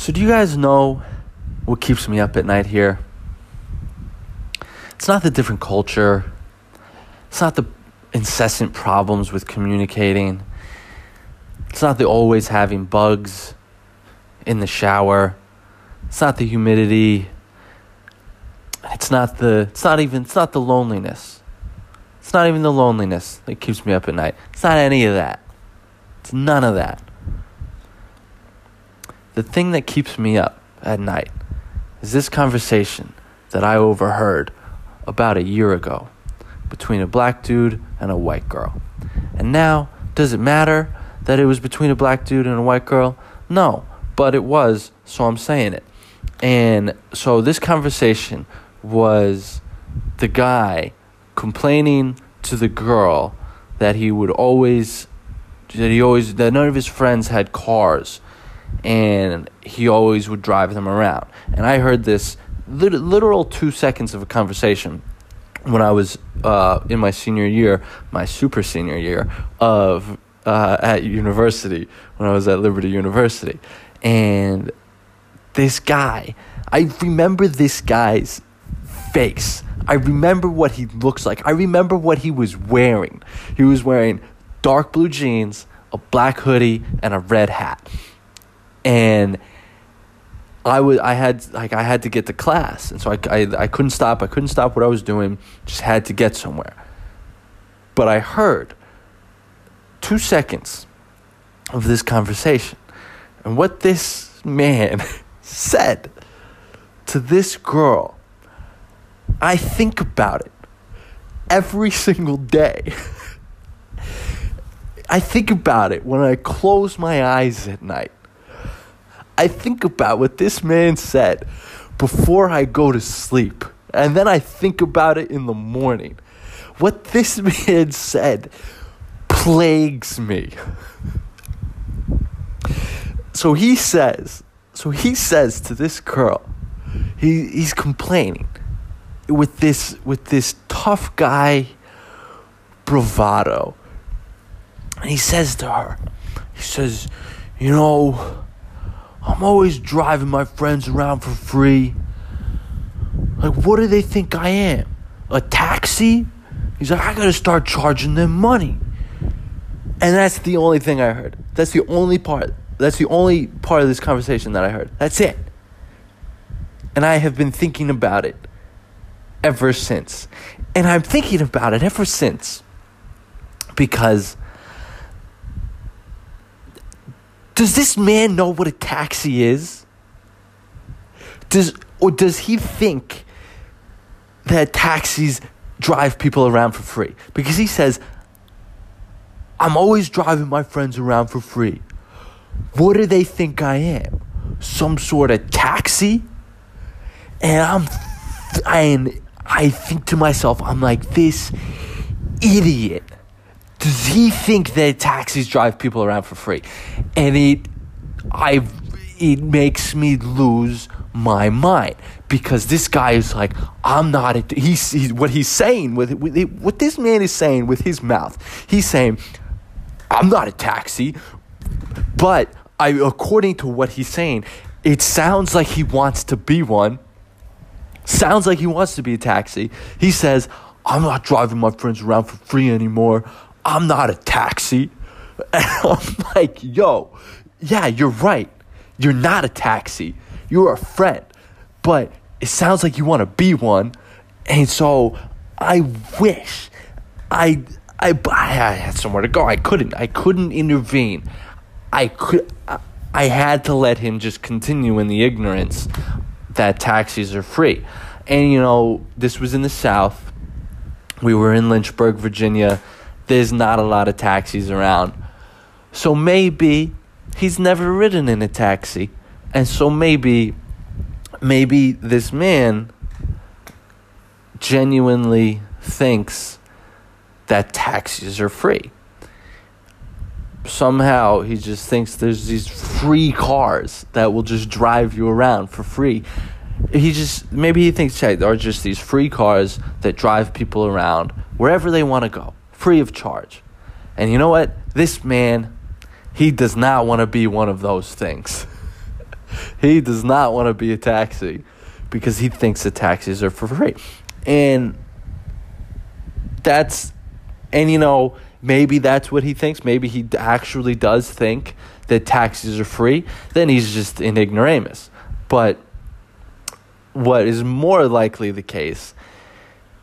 So, do you guys know what keeps me up at night here? It's not the different culture, it's not the incessant problems with communicating, it's not the always having bugs in the shower, it's not the humidity. It's not the it's not even it's not the loneliness. It's not even the loneliness that keeps me up at night. It's not any of that. It's none of that. The thing that keeps me up at night is this conversation that I overheard about a year ago between a black dude and a white girl. And now, does it matter that it was between a black dude and a white girl? No, but it was, so I'm saying it. And so this conversation was the guy complaining to the girl that he would always that he always that none of his friends had cars and he always would drive them around. And I heard this lit- literal 2 seconds of a conversation when I was uh, in my senior year, my super senior year of uh, at university when I was at Liberty University. And this guy, I remember this guy's face. I remember what he looks like. I remember what he was wearing. He was wearing dark blue jeans, a black hoodie, and a red hat. And I was I had like I had to get to class, and so I, I I couldn't stop. I couldn't stop what I was doing. Just had to get somewhere. But I heard two seconds of this conversation, and what this man said to this girl, I think about it every single day. I think about it when I close my eyes at night. I think about what this man said before I go to sleep. And then I think about it in the morning. What this man said plagues me. So he says, so he says to this girl, he, he's complaining with this with this tough guy bravado. And he says to her, he says, you know, I'm always driving my friends around for free. Like, what do they think I am? A taxi? He's like, I gotta start charging them money. And that's the only thing I heard. That's the only part. That's the only part of this conversation that I heard. That's it. And I have been thinking about it ever since. And I'm thinking about it ever since because does this man know what a taxi is? Does or does he think that taxis drive people around for free? Because he says I'm always driving my friends around for free. What do they think I am? Some sort of taxi? And I'm and I think to myself, I'm like, this idiot. Does he think that taxis drive people around for free? And it, I, it makes me lose my mind because this guy is like, I'm not. A, he's, he's what he's saying with, with what this man is saying with his mouth. He's saying, I'm not a taxi, but I, according to what he's saying, it sounds like he wants to be one Sounds like he wants to be a taxi. He says, I'm not driving my friends around for free anymore. I'm not a taxi. And I'm like, yo, yeah, you're right. You're not a taxi. You're a friend. But it sounds like you want to be one. And so I wish I, I, I had somewhere to go. I couldn't. I couldn't intervene. I could. I had to let him just continue in the ignorance that taxis are free. And, you know, this was in the South. We were in Lynchburg, Virginia. There's not a lot of taxis around. So maybe he's never ridden in a taxi. And so maybe, maybe this man genuinely thinks that taxis are free. Somehow he just thinks there's these free cars that will just drive you around for free he just maybe he thinks hey, there are just these free cars that drive people around wherever they want to go, free of charge. And you know what? This man, he does not want to be one of those things. He does not want to be a taxi because he thinks the taxis are for free. And that's, and you know, maybe that's what he thinks. Maybe he actually does think that taxis are free. Then he's just an ignoramus. But what is more likely the case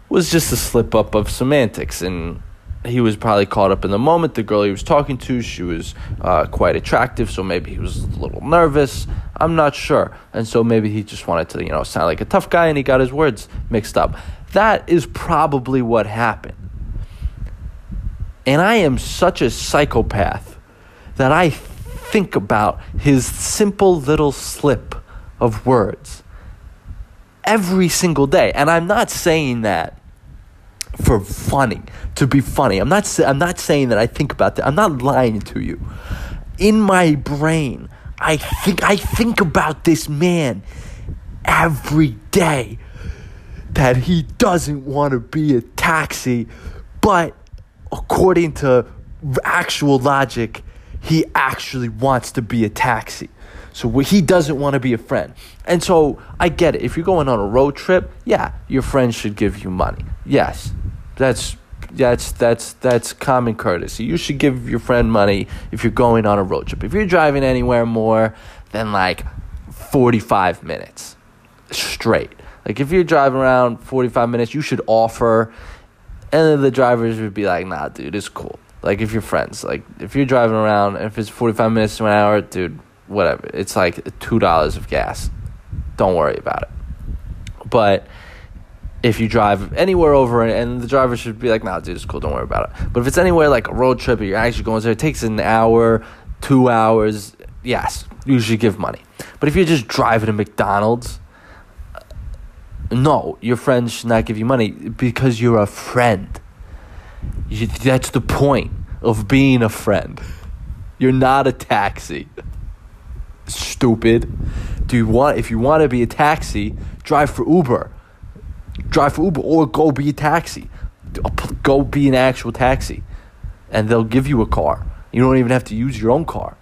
was just a slip up of semantics and he was probably caught up in the moment. The girl he was talking to, she was uh, quite attractive, so maybe he was a little nervous. I'm not sure, and so maybe he just wanted to, you know, sound like a tough guy, and he got his words mixed up. That is probably what happened. And I am such a psychopath that I think about his simple little slip of words every single day, and I'm not saying that for funny to be funny. I'm not I'm not saying that I think about that. I'm not lying to you. In my brain, I think I think about this man every day that he doesn't want to be a taxi, but according to actual logic, he actually wants to be a taxi. So he doesn't want to be a friend. And so I get it. If you're going on a road trip, yeah, your friend should give you money. Yes. That's that's that's that's common courtesy. You should give your friend money if you're going on a road trip. If you're driving anywhere more than like 45 minutes straight. Like if you're driving around 45 minutes, you should offer and the drivers would be like, "Nah, dude, it's cool." Like if you're friends, like if you're driving around if it's 45 minutes to an hour, dude, whatever. It's like two dollars of gas. Don't worry about it. But if you drive anywhere over and the driver should be like, nah, dude, it's cool, don't worry about it. But if it's anywhere like a road trip or you're actually going there, it takes an hour, two hours, yes, you should give money. But if you're just driving to McDonald's, uh, no, your friend should not give you money because you're a friend. You, that's the point of being a friend. You're not a taxi stupid. Do you want if you want to be a taxi, drive for Uber. Drive for Uber or go be a taxi. Go be an actual taxi. And they'll give you a car. You don't even have to use your own car.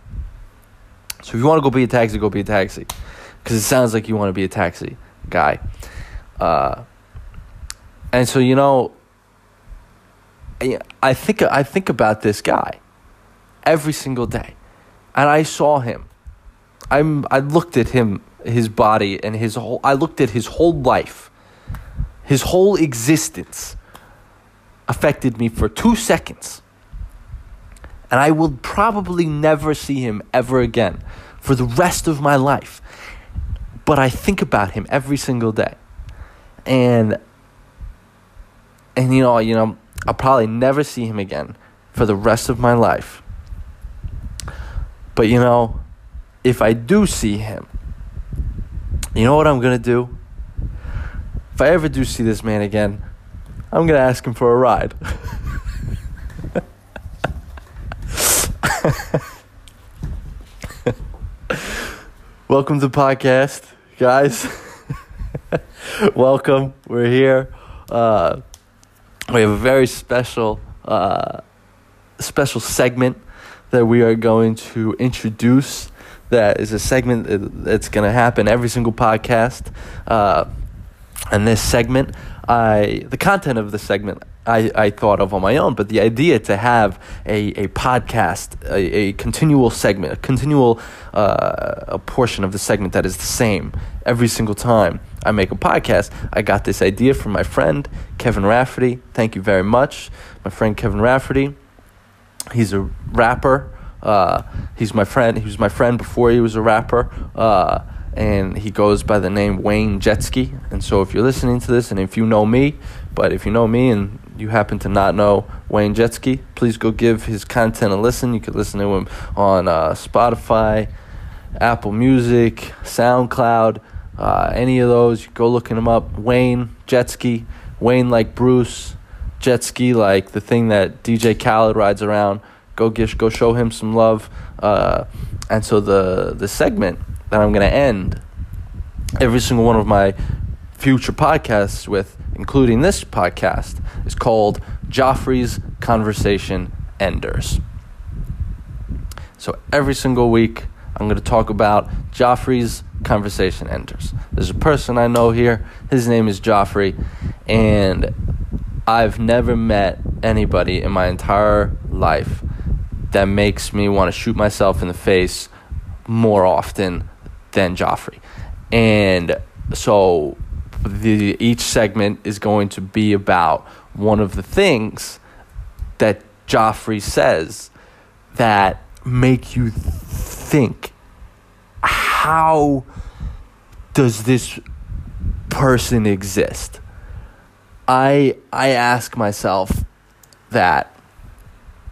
So if you want to go be a taxi, go be a taxi. Cuz it sounds like you want to be a taxi guy. Uh, and so you know I think I think about this guy every single day. And I saw him I'm I looked at him, his body, and his whole. I looked at his whole life, his whole existence, affected me for two seconds, and I will probably never see him ever again for the rest of my life. But I think about him every single day, and and you know, you know, I'll probably never see him again for the rest of my life. But you know if I do see him, you know what I'm going to do? If I ever do see this man again, I'm going to ask him for a ride. Welcome to the podcast, guys. Welcome. We're here. Uh, we have a very special, uh, special segment that we are going to introduce that is a segment that's going to happen every single podcast. Uh, and this segment, I the content of the segment I, I thought of on my own, but the idea to have a, a podcast, a, a continual segment, a continual uh, a portion of the segment that is the same every single time I make a podcast. I got this idea from my friend Kevin Rafferty. Thank you very much, my friend Kevin Rafferty. He's a rapper. Uh, he's my friend. He was my friend before he was a rapper. Uh, and he goes by the name Wayne Jetski. And so if you're listening to this, and if you know me, but if you know me and you happen to not know Wayne Jetski, please go give his content a listen. You can listen to him on uh, Spotify, Apple Music, SoundCloud, uh, any of those. Go looking him up. Wayne Jetski, Wayne like Bruce, Jetski like the thing that DJ Khaled rides around go gish, go show him some love. Uh, and so the the segment that I'm gonna end every single one of my future podcasts with, including this podcast, is called Joffrey's Conversation Enders. So every single week, I'm going to talk about Joffrey's conversation Enders. There's a person I know here. His name is Joffrey, and I've never met anybody in my entire life that makes me want to shoot myself in the face more often than Joffrey. And so the each segment is going to be about one of the things that Joffrey says that make you think how does this person exist? I I ask myself that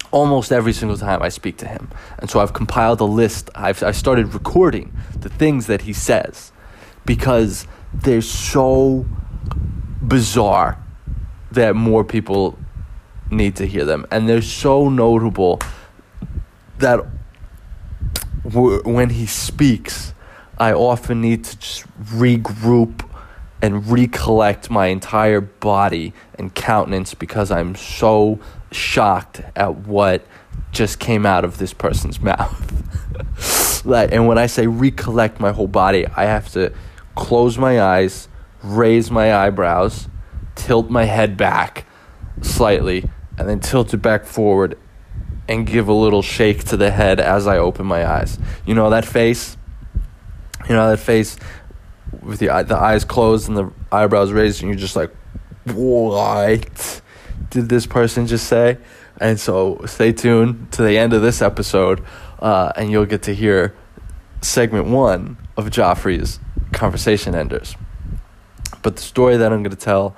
almost every single time I speak to him. And so I've compiled a list. I've I started recording the things that he says because they're so bizarre that more people need to hear them and they're so notable that w- when he speaks I often need to just regroup and recollect my entire body and countenance because I'm so shocked at what just came out of this person's mouth. like, and when I say recollect my whole body, I have to close my eyes, raise my eyebrows, tilt my head back slightly, and then tilt it back forward and give a little shake to the head as I open my eyes. You know that face? You know that face with the the eyes closed and the eyebrows raised, and you're just like, "What did this person just say?" And so, stay tuned to the end of this episode, uh, and you'll get to hear segment one of Joffrey's conversation enders. But the story that I'm going to tell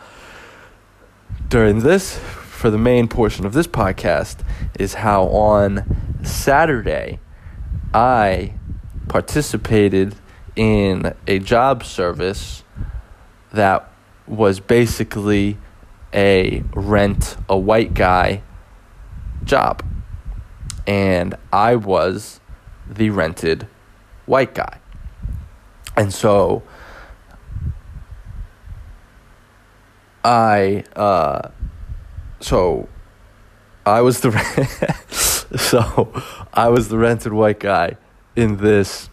during this, for the main portion of this podcast, is how on Saturday I participated in a job service that was basically a rent a white guy job. And I was the rented white guy. And so I uh so I was the so I was the rented white guy in this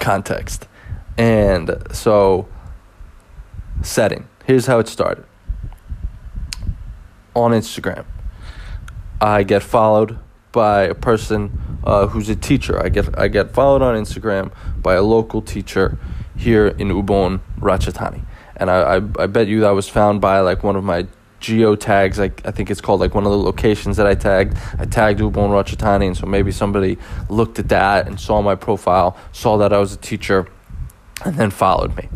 context. And so, setting. Here's how it started. On Instagram, I get followed by a person uh, who's a teacher. I get I get followed on Instagram by a local teacher here in Ubon, Ratchathani. And I, I, I bet you that was found by like one of my geo tags. I, I think it's called like one of the locations that I tagged. I tagged Ubon Ratchathani, and so maybe somebody looked at that and saw my profile, saw that I was a teacher, and then followed me.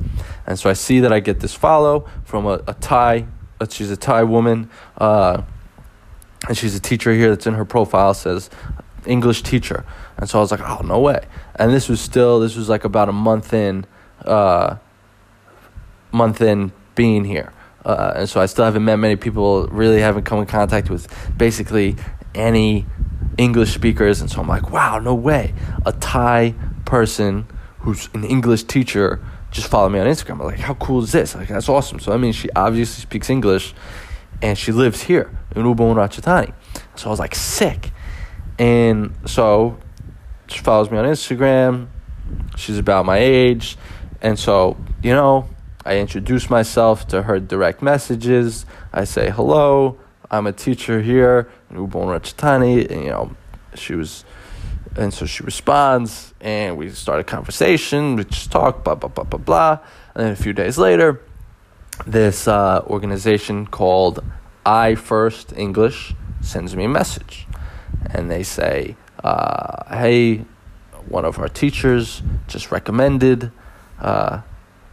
And so I see that I get this follow from a, a Thai, she's a Thai woman, uh, and she's a teacher here that's in her profile, says English teacher. And so I was like, oh, no way. And this was still, this was like about a month in, uh, month in being here. Uh, and so I still haven't met many people, really haven't come in contact with basically any English speakers. And so I'm like, wow, no way. A Thai person who's an English teacher just followed me on Instagram. I'm like, how cool is this? Like, that's awesome. So, I mean, she obviously speaks English and she lives here in Ubon Ratchathani. So I was like, sick. And so she follows me on Instagram. She's about my age. And so, you know, I introduce myself to her direct messages. I say, hello, I'm a teacher here in Ubon Ratchathani. And, you know, she was, and so she responds, and we start a conversation. We just talk, blah, blah, blah, blah, blah. And then a few days later, this uh, organization called I First English sends me a message. And they say, uh, hey, one of our teachers just recommended uh,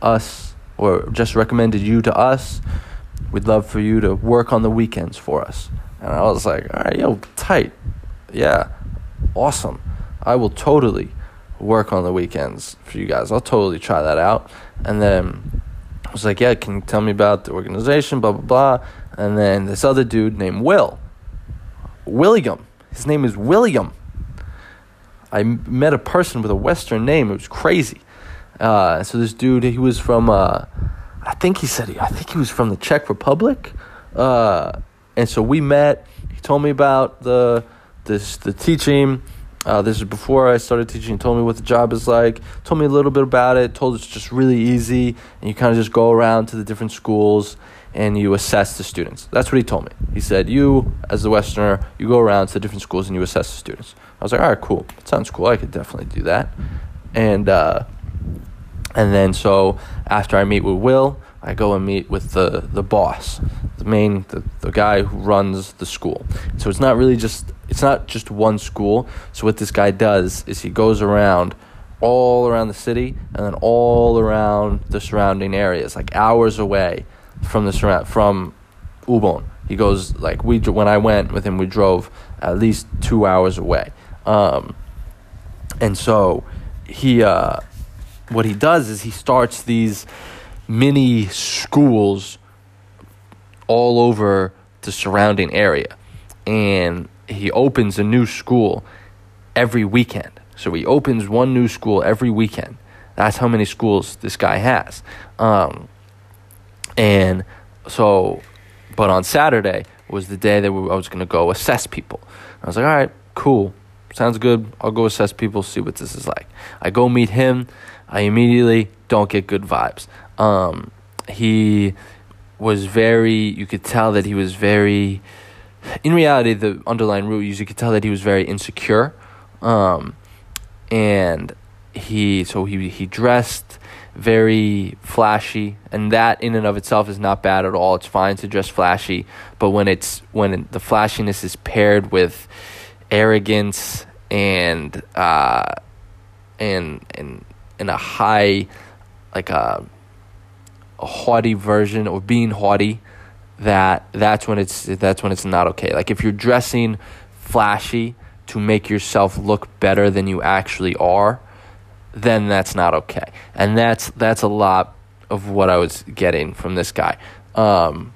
us or just recommended you to us. We'd love for you to work on the weekends for us. And I was like, all right, yo, tight. Yeah, awesome. I will totally work on the weekends for you guys. I'll totally try that out. And then I was like, yeah, can you tell me about the organization, blah, blah, blah. And then this other dude named Will, William, his name is William. I met a person with a Western name. It was crazy. Uh, so this dude, he was from, uh, I think he said, he, I think he was from the Czech Republic. Uh, and so we met. He told me about the this the teaching, Uh, this is before I started teaching. Told me what the job is like. Told me a little bit about it. Told it's just really easy, and you kind of just go around to the different schools and you assess the students. That's what he told me. He said, "You, as the Westerner, you go around to the different schools and you assess the students." I was like, "All right, cool. That sounds cool. I could definitely do that." And uh, and then so after I meet with Will, I go and meet with the the boss, the main the, the guy who runs the school. So it's not really just it's not just one school. So what this guy does is he goes around all around the city and then all around the surrounding areas, like hours away from the surround from Ubon. He goes like we when I went with him, we drove at least two hours away, um, and so he uh, what he does is he starts these mini schools all over the surrounding area, and he opens a new school every weekend. So he opens one new school every weekend. That's how many schools this guy has. Um, and so, but on Saturday was the day that I was going to go assess people. I was like, all right, cool. Sounds good. I'll go assess people, see what this is like. I go meet him. I immediately don't get good vibes. Um, he was very, you could tell that he was very, in reality, the underlying root, you could tell that he was very insecure. Um, and he, so he, he dressed very flashy, and that in and of itself is not bad at all. It's fine to dress flashy, but when it's when the flashiness is paired with arrogance and uh, and and in a high like a, a haughty version or being haughty that that's when it's that's when it's not okay like if you're dressing flashy to make yourself look better than you actually are then that's not okay. And that's that's a lot of what I was getting from this guy. Um,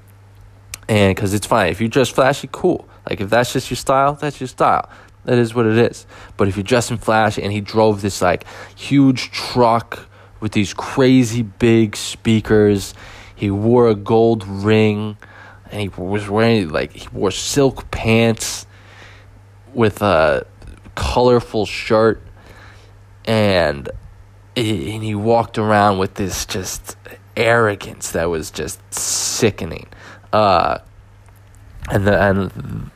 and because it's fine if you dress flashy, cool. Like if that's just your style, that's your style. That is what it is. But if you're dressing flashy, and he drove this like huge truck with these crazy big speakers, he wore a gold ring, and he was wearing like he wore silk pants with a colorful shirt and and he walked around with this just arrogance that was just sickening. Uh, and the, and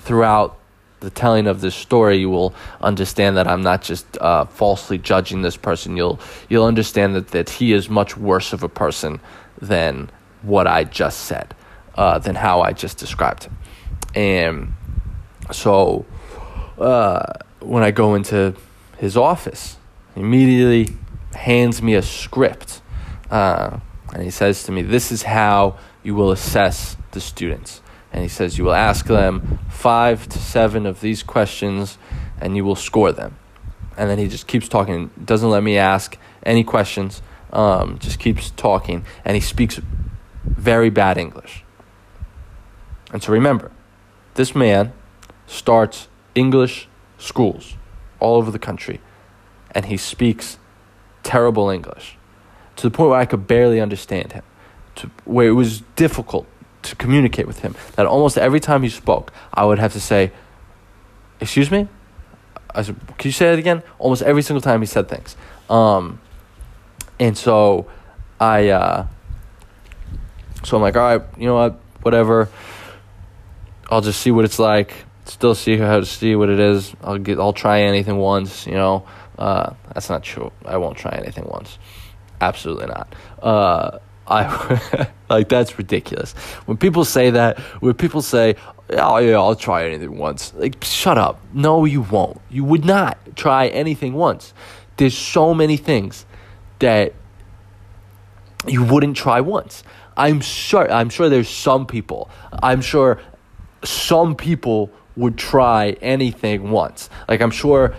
throughout the telling of this story, you will understand that I'm not just uh, falsely judging this person. You'll you'll understand that, that he is much worse of a person than what I just said, uh, than how I just described him. And so uh, when I go into his office. He immediately hands me a script. Uh, and he says to me, This is how you will assess the students. And he says, You will ask them five to seven of these questions and you will score them. And then he just keeps talking, doesn't let me ask any questions, um, just keeps talking. And he speaks very bad English. And so remember, this man starts English schools all over the country, and he speaks terrible English to the point where I could barely understand him, to where it was difficult to communicate with him. That almost every time he spoke, I would have to say, "Excuse me." I said, "Can you say that again?" Almost every single time he said things, um, and so I, uh, so I'm like, all right, you know what, whatever. I'll just see what it's like still see how to see what it is. I'll get. I'll try anything once. You know, uh, that's not true. I won't try anything once. Absolutely not. Uh, I like that's ridiculous. When people say that, when people say, "Oh yeah, I'll try anything once," like shut up. No, you won't. You would not try anything once. There's so many things that you wouldn't try once. I'm sure. I'm sure there's some people. I'm sure some people would try anything once. Like I'm sure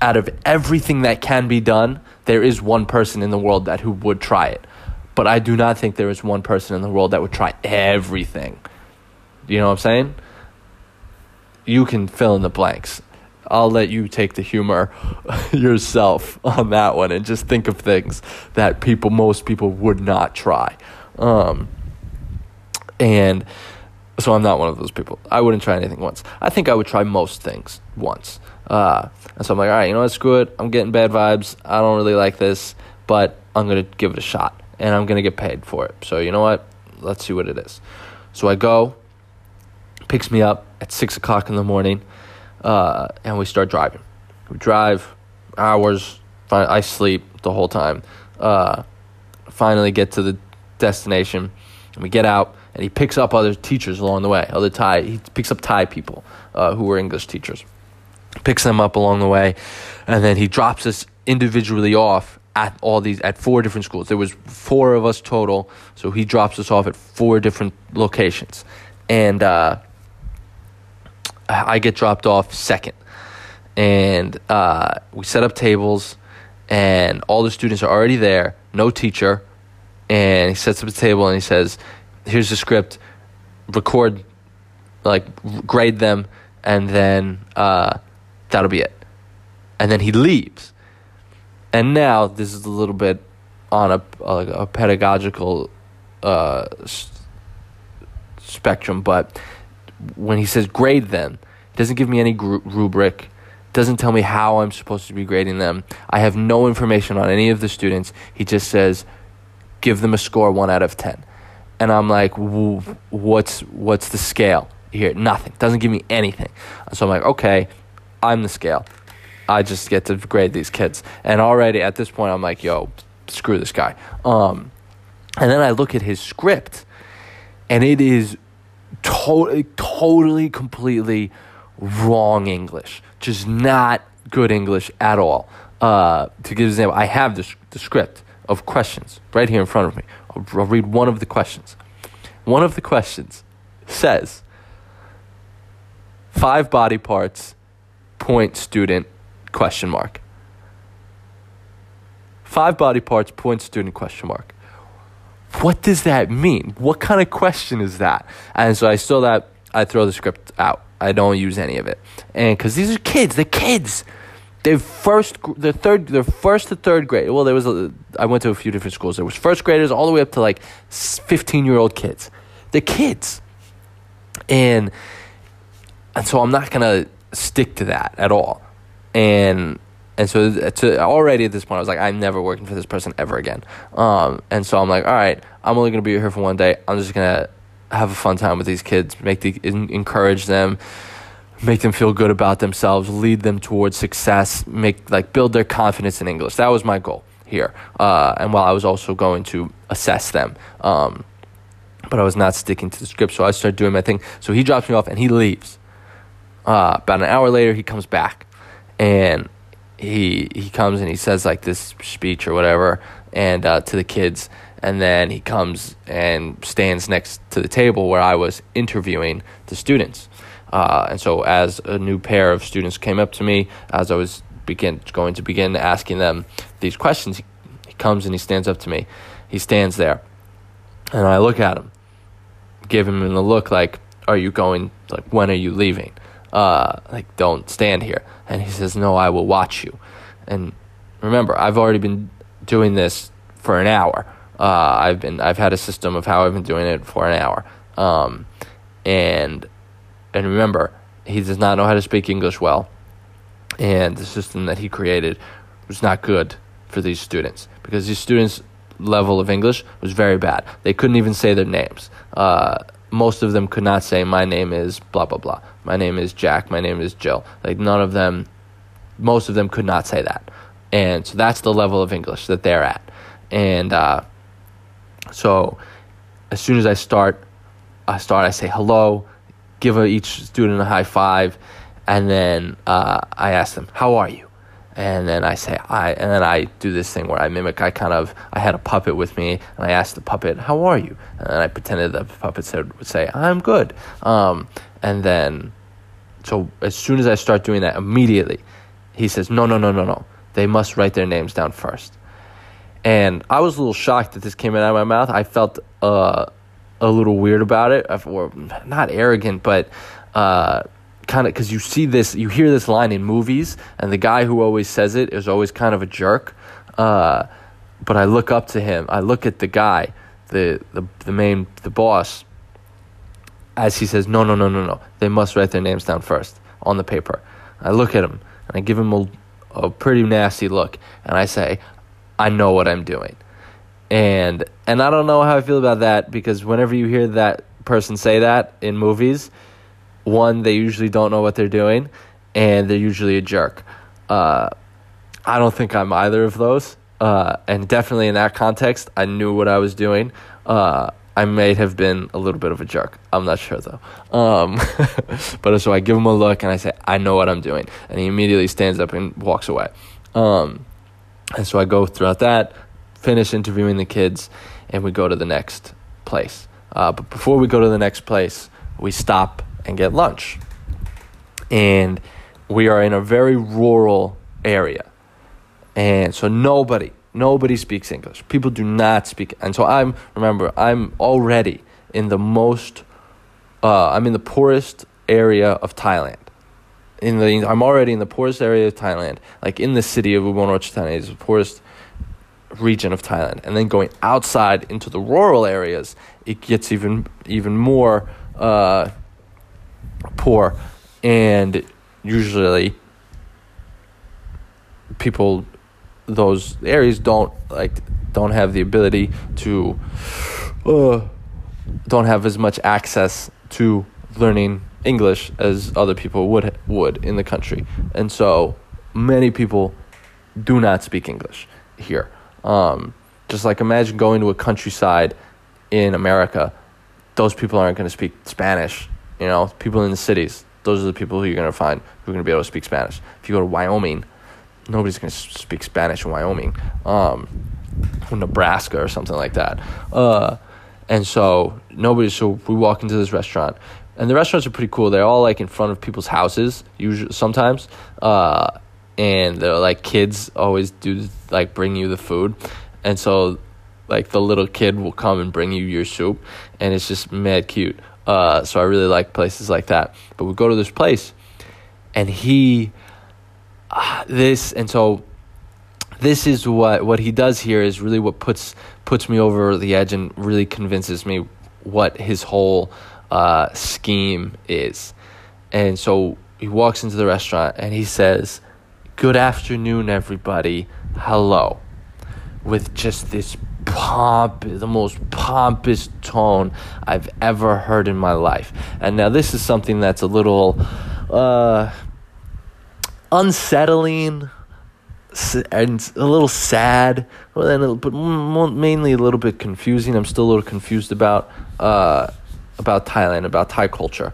out of everything that can be done, there is one person in the world that who would try it. But I do not think there is one person in the world that would try everything. You know what I'm saying? You can fill in the blanks. I'll let you take the humor yourself on that one and just think of things that people most people would not try. Um, and So I'm not one of those people. I wouldn't try anything once. I think I would try most things once. Uh, and so I'm like, all right, you know what? Screw it. I'm getting bad vibes. I don't really like this, but I'm going to give it a shot and I'm going to get paid for it. So you know what? Let's see what it is. So I go, picks me up at 6 o'clock in the morning, uh, and we start driving. We drive hours. I sleep the whole time. Uh, finally get to the destination, and we get out and he picks up other teachers along the way. Other Thai, he picks up Thai people uh, who were English teachers, picks them up along the way, and then he drops us individually off at all these at four different schools. There was four of us total, so he drops us off at four different locations, and uh, I get dropped off second, and uh, we set up tables, and all the students are already there, no teacher, and he sets up a table and he says here's the script, record, like grade them, and then uh, that'll be it. And then he leaves. And now this is a little bit on a a, a pedagogical uh, s- spectrum, but when he says grade them, he doesn't give me any gr- rubric. Doesn't tell me how I'm supposed to be grading them. I have no information on any of the students. He just says, give them a score one out of ten and I'm like, what's what's the scale here? Nothing. Doesn't give me anything. So I'm like, okay, I'm the scale. I just get to grade these kids. And already at this point, I'm like, yo, screw this guy. Um, and then I look at his script, and it is totally, totally, completely wrong English. Just not good English at all. Uh, to give an example, I have the, the script of questions right here in front of me. I'll, I'll read one of the questions. One of the questions says five body parts, point student, question mark. Five body parts, point student, question mark. What does that mean? What kind of question is that? And so I saw that, I throw the script out. I don't use any of it. And because these are kids, they're kids. They're first, the third, the first to third grade. Well, there was a. I went to a few different schools. There was first graders all the way up to like fifteen year old kids. They're kids, and and so I'm not gonna stick to that at all. And and so to, already at this point, I was like, I'm never working for this person ever again. Um, and so I'm like, all right, I'm only gonna be here for one day. I'm just gonna have a fun time with these kids, make the encourage them make them feel good about themselves, lead them towards success, make like build their confidence in English. That was my goal here. Uh, and while I was also going to assess them, um, but I was not sticking to the script, so I started doing my thing. So he drops me off and he leaves. Uh, about an hour later, he comes back, and he he comes and he says like this speech or whatever, and uh, to the kids, and then he comes and stands next to the table where I was interviewing the students. Uh, and so, as a new pair of students came up to me, as I was begin going to begin asking them these questions, he, comes and he stands up to me. He stands there, and I look at him, give him a look like, "Are you going? Like, when are you leaving? Uh, like, don't stand here." And he says, "No, I will watch you." And remember, I've already been doing this for an hour. Uh, I've been I've had a system of how I've been doing it for an hour, um, and and remember, he does not know how to speak English well. And the system that he created was not good for these students because these students' level of English was very bad. They couldn't even say their names. Uh, most of them could not say, My name is blah, blah, blah. My name is Jack. My name is Jill. Like, none of them, most of them could not say that. And so that's the level of English that they're at. And uh, so as soon as I start, I start, I say hello give each student a high five, and then uh, I ask them, "How are you?" And then I say, "I," and then I do this thing where I mimic. I kind of I had a puppet with me, and I asked the puppet, "How are you?" And then I pretended the puppet said would say, "I'm good." Um, and then, so as soon as I start doing that, immediately, he says, "No, no, no, no, no. They must write their names down first. And I was a little shocked that this came out of my mouth. I felt uh, a little weird about it, or not arrogant, but uh, kind of because you see this, you hear this line in movies, and the guy who always says it is always kind of a jerk. Uh, but I look up to him. I look at the guy, the the the main the boss, as he says, no, no, no, no, no. They must write their names down first on the paper. I look at him and I give him a, a pretty nasty look and I say, I know what I'm doing. And and I don't know how I feel about that because whenever you hear that person say that in movies, one, they usually don't know what they're doing and they're usually a jerk. Uh, I don't think I'm either of those. Uh, and definitely in that context, I knew what I was doing. Uh, I may have been a little bit of a jerk. I'm not sure though. Um, but so I give him a look and I say, I know what I'm doing. And he immediately stands up and walks away. Um, and so I go throughout that, finish interviewing the kids, and we go to the next place. Uh, but before we go to the next place, we stop and get lunch. And we are in a very rural area. And so nobody, nobody speaks English. People do not speak. And so I'm, remember, I'm already in the most, uh, I'm in the poorest area of Thailand. In the, I'm already in the poorest area of Thailand, like in the city of Ubon Ratchathani, is the poorest region of Thailand. And then going outside into the rural areas, it gets even even more uh, poor. And usually people those areas don't like don't have the ability to uh, don't have as much access to learning English as other people would would in the country, and so many people do not speak English here. Um, just like imagine going to a countryside in America, those people aren't going to speak Spanish. You know, people in the cities, those are the people who you're going to find who are going to be able to speak Spanish. If you go to Wyoming, nobody's going to speak Spanish in Wyoming, um, or Nebraska or something like that. Uh, and so nobody. So we walk into this restaurant, and the restaurants are pretty cool. They're all like in front of people's houses, usually sometimes. Uh, and they're like kids always do like bring you the food, and so like the little kid will come and bring you your soup, and it's just mad cute. Uh, so I really like places like that. But we go to this place, and he this and so this is what what he does here is really what puts puts me over the edge and really convinces me what his whole uh, scheme is. And so he walks into the restaurant and he says, "Good afternoon, everybody. Hello," with just this pomp, the most pompous tone I've ever heard in my life. And now this is something that's a little. Uh, unsettling and a little sad, but mainly a little bit confusing. I'm still a little confused about uh, about Thailand, about Thai culture,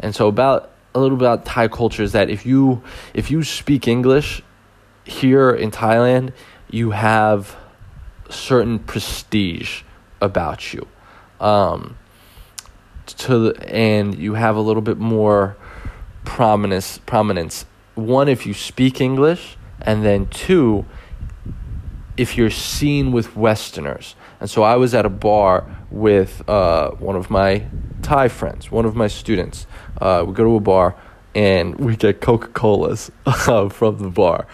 and so about a little bit about Thai culture is that if you if you speak English here in Thailand, you have certain prestige about you, um, to the, and you have a little bit more prominence prominence one, if you speak English, and then two, if you're seen with Westerners. And so I was at a bar with uh, one of my Thai friends, one of my students. Uh, we go to a bar and we get Coca Colas uh, from the bar,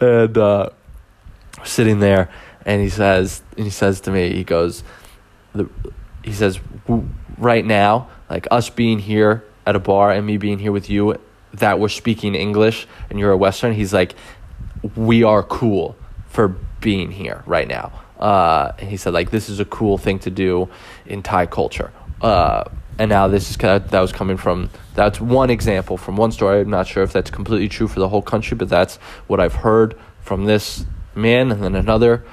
and uh, sitting there, and he says, and he says to me, he goes, the, he says, right now, like us being here at a bar and me being here with you that we're speaking English and you're a Western, he's like, we are cool for being here right now. Uh, and he said like this is a cool thing to do in Thai culture. Uh, and now this is that was coming from that's one example from one story. I'm not sure if that's completely true for the whole country, but that's what I've heard from this man. And then another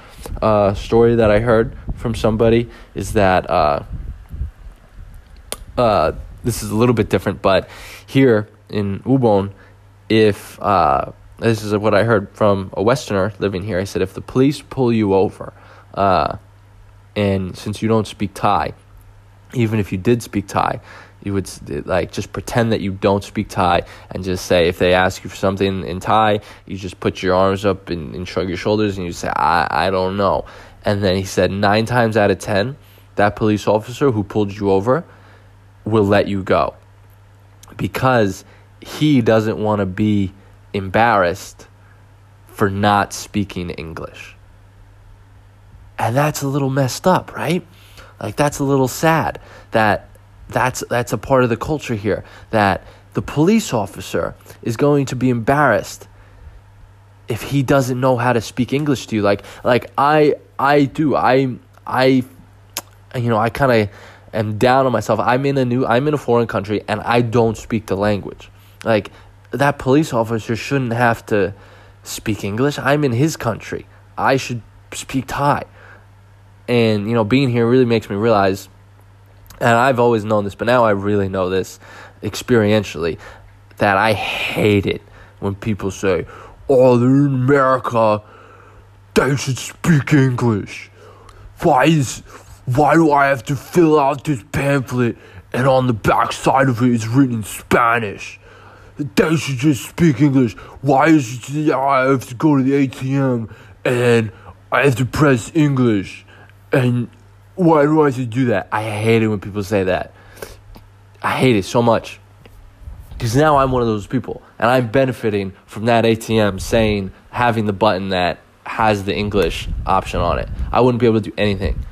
uh, story that I heard from somebody is that uh, uh, this is a little bit different, but here in Ubon, if uh, this is what I heard from a Westerner living here, I said if the police pull you over, uh, and since you don't speak Thai, even if you did speak Thai, you would like just pretend that you don't speak Thai and just say if they ask you for something in Thai, you just put your arms up and, and shrug your shoulders and you say I I don't know. And then he said nine times out of ten, that police officer who pulled you over will let you go because he doesn't want to be embarrassed for not speaking English. And that's a little messed up, right? Like, that's a little sad that that's that's a part of the culture here that the police officer is going to be embarrassed if he doesn't know how to speak English to you. Like like I I do I I you know I kind of am down on myself. I'm in a new I'm in a foreign country and I don't speak the language. Like that police officer shouldn't have to speak English. I'm in his country. I should speak Thai. And you know, being here really makes me realize and I've always known this, but now I really know this experientially that I hate it when people say, "Oh, they're in America, they should speak English." Why is why do I have to fill out this pamphlet and on the back side of it is written in Spanish? They should just speak English. Why is it I have to go to the ATM and I have to press English? And why do I have to do that? I hate it when people say that. I hate it so much. Because now I'm one of those people and I'm benefiting from that ATM saying, having the button that has the English option on it. I wouldn't be able to do anything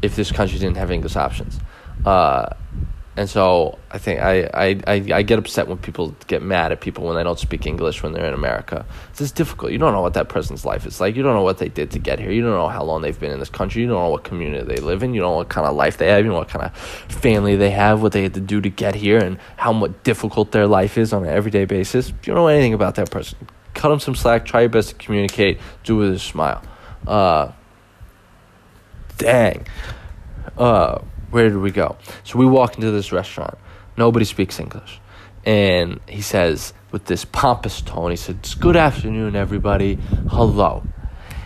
if this country didn't have English options. Uh, and so I think I, I, I, I, get upset when people get mad at people when they don't speak English when they're in America. It's just difficult. You don't know what that person's life is like. You don't know what they did to get here. You don't know how long they've been in this country. You don't know what community they live in. You don't know what kind of life they have. You don't know what kind of family they have, what they had to do to get here, and how much difficult their life is on an everyday basis. You don't know anything about that person. Cut them some slack. Try your best to communicate. Do it with a smile. Uh, dang. Uh, where did we go? So we walk into this restaurant. Nobody speaks English. And he says, with this pompous tone, he says, Good afternoon, everybody. Hello.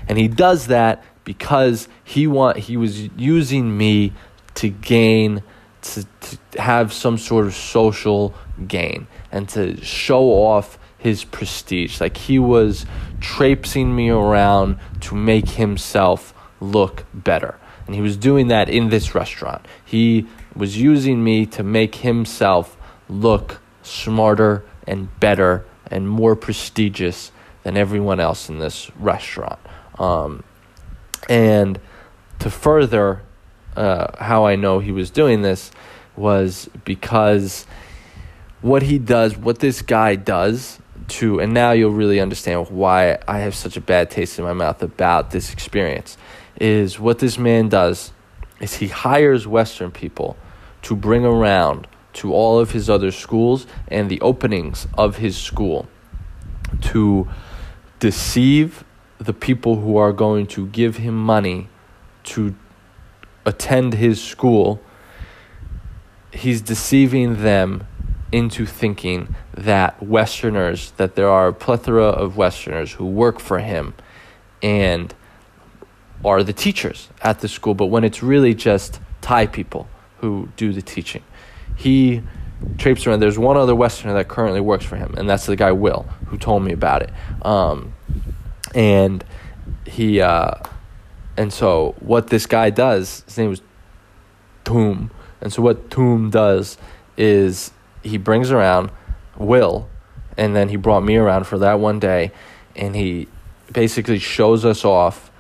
And he does that because he want he was using me to gain to, to have some sort of social gain and to show off his prestige. Like he was traipsing me around to make himself look better. And he was doing that in this restaurant. He was using me to make himself look smarter and better and more prestigious than everyone else in this restaurant. Um, and to further uh, how I know he was doing this was because what he does, what this guy does to, and now you'll really understand why I have such a bad taste in my mouth about this experience is what this man does is he hires Western people to bring around to all of his other schools and the openings of his school to deceive the people who are going to give him money to attend his school. He's deceiving them into thinking that Westerners, that there are a plethora of Westerners who work for him and are the teachers at the school, but when it's really just Thai people who do the teaching. He traipses around. There's one other Westerner that currently works for him, and that's the guy Will, who told me about it. Um, and he, uh, and so what this guy does, his name was Toom, and so what Toom does is he brings around Will, and then he brought me around for that one day, and he basically shows us off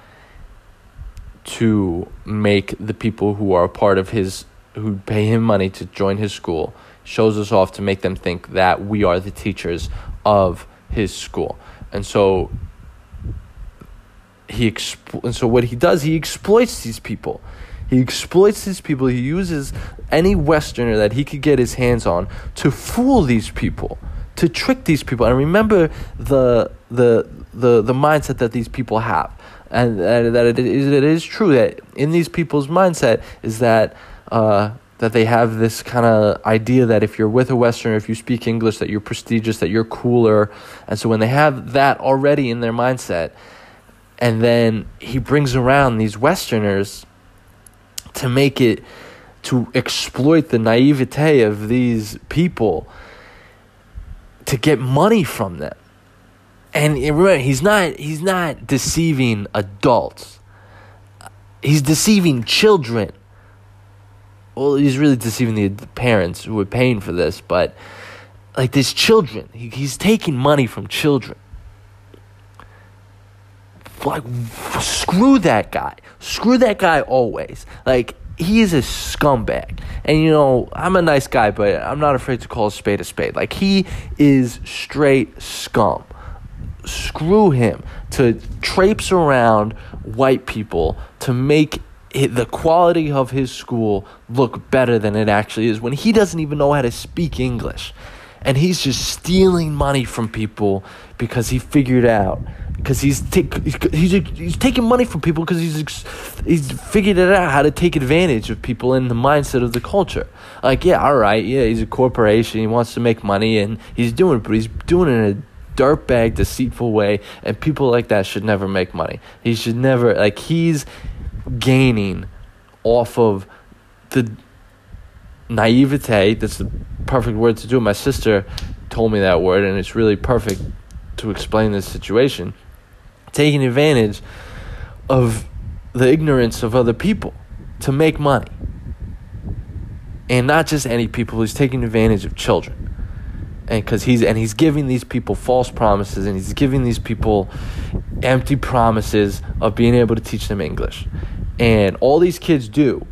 to make the people who are a part of his who pay him money to join his school shows us off to make them think that we are the teachers of his school. And so he expl- and so what he does he exploits these people. He exploits these people. He uses any westerner that he could get his hands on to fool these people to trick these people. And remember the the the the mindset that these people have and that it is, it is true that in these people's mindset is that uh, that they have this kind of idea that if you're with a Westerner, if you speak English, that you're prestigious, that you're cooler, and so when they have that already in their mindset, and then he brings around these Westerners to make it to exploit the naivete of these people to get money from them and remember, he's not he's not deceiving adults. He's deceiving children. Well, he's really deceiving the parents who are paying for this, but like these children, he, he's taking money from children. Like, screw that guy. Screw that guy always. Like, he is a scumbag. And you know, I'm a nice guy, but I'm not afraid to call a spade a spade. Like he is straight scum. Screw him to traipse around white people to make it, the quality of his school look better than it actually is when he doesn't even know how to speak English. And he's just stealing money from people because he figured out because he's, take, he's he's taking money from people because he's he's figured it out how to take advantage of people in the mindset of the culture. Like, yeah, all right, yeah, he's a corporation, he wants to make money, and he's doing it, but he's doing it in a dirtbag, deceitful way, and people like that should never make money. He should never like he's gaining off of the naivete. That's the perfect word to do. My sister told me that word, and it's really perfect to explain this situation taking advantage of the ignorance of other people to make money. And not just any people, he's taking advantage of children. And cuz he's and he's giving these people false promises and he's giving these people empty promises of being able to teach them English. And all these kids do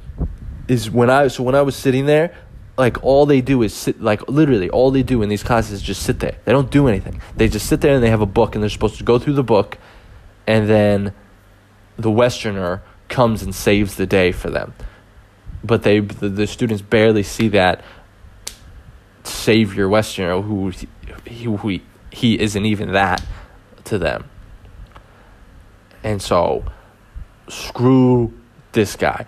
is when I so when I was sitting there, like all they do is sit like literally all they do in these classes is just sit there. They don't do anything. They just sit there and they have a book and they're supposed to go through the book and then the Westerner comes and saves the day for them. But they the, the students barely see that savior Westerner who he, who he, he isn't even that to them. And so screw this guy.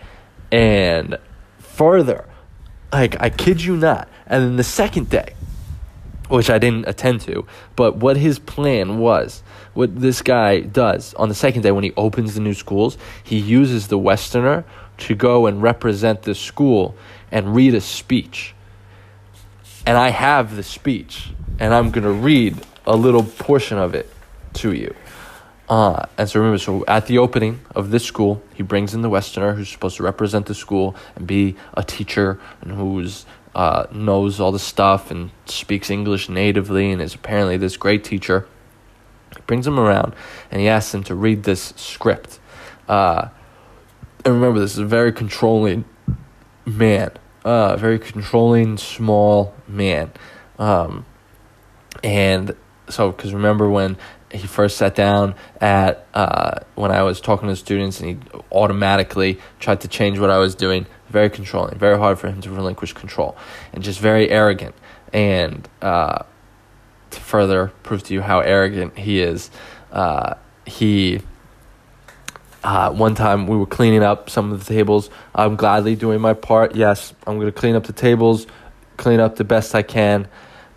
And further, like I kid you not, and then the second day, which I didn't attend to, but what his plan was, what this guy does on the second day when he opens the new schools, he uses the Westerner to go and represent the school and read a speech. And I have the speech, and I'm going to read a little portion of it to you. Uh, and so remember, so at the opening of this school, he brings in the Westerner who's supposed to represent the school and be a teacher and who's uh, knows all the stuff and speaks English natively and is apparently this great teacher. He brings him around and he asks him to read this script. Uh, and remember, this is a very controlling man, uh, very controlling, small man. Um, and so, because remember when he first sat down at uh, when I was talking to students, and he automatically tried to change what I was doing. Very controlling, very hard for him to relinquish control, and just very arrogant. And uh, to further prove to you how arrogant he is, uh, he. Uh, one time we were cleaning up some of the tables. I'm gladly doing my part. Yes, I'm going to clean up the tables, clean up the best I can.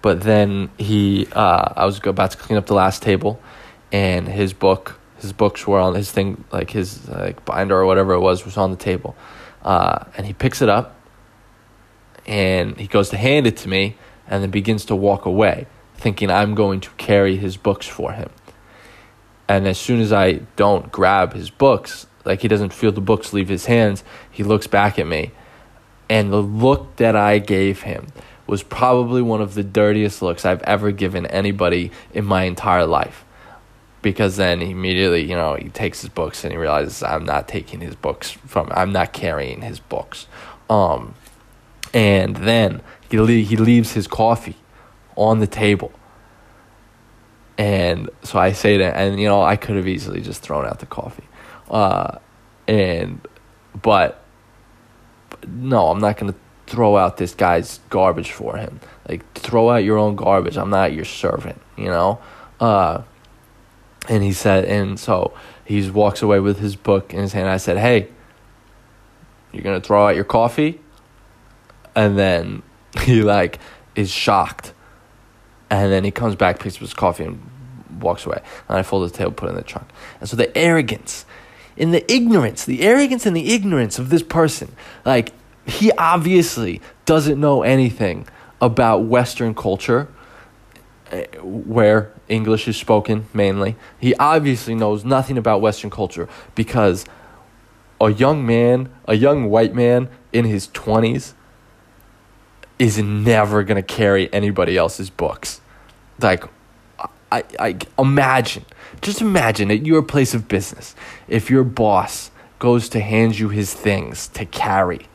But then he, uh, I was about to clean up the last table, and his book, his books were on his thing, like his like binder or whatever it was, was on the table, uh, and he picks it up, and he goes to hand it to me, and then begins to walk away, thinking I'm going to carry his books for him. And as soon as I don't grab his books, like he doesn't feel the books leave his hands, he looks back at me. And the look that I gave him was probably one of the dirtiest looks I've ever given anybody in my entire life. Because then immediately, you know, he takes his books and he realizes I'm not taking his books from, I'm not carrying his books. Um, and then he, le- he leaves his coffee on the table and so I say that, and you know, I could have easily just thrown out the coffee, uh, and but, no, I'm not gonna throw out this guy's garbage for him. Like throw out your own garbage. I'm not your servant, you know. Uh, and he said, and so he walks away with his book in his hand. I said, "Hey, you're gonna throw out your coffee," and then he like is shocked and then he comes back, picks up his coffee, and walks away. And I fold the table, put it in the trunk. And so the arrogance, in the ignorance, the arrogance and the ignorance of this person, like he obviously doesn't know anything about Western culture, eh, where English is spoken mainly. He obviously knows nothing about Western culture because a young man, a young white man in his twenties is never going to carry anybody else's books. Like, I, I imagine, just imagine at your place of business, if your boss goes to hand you his things to carry,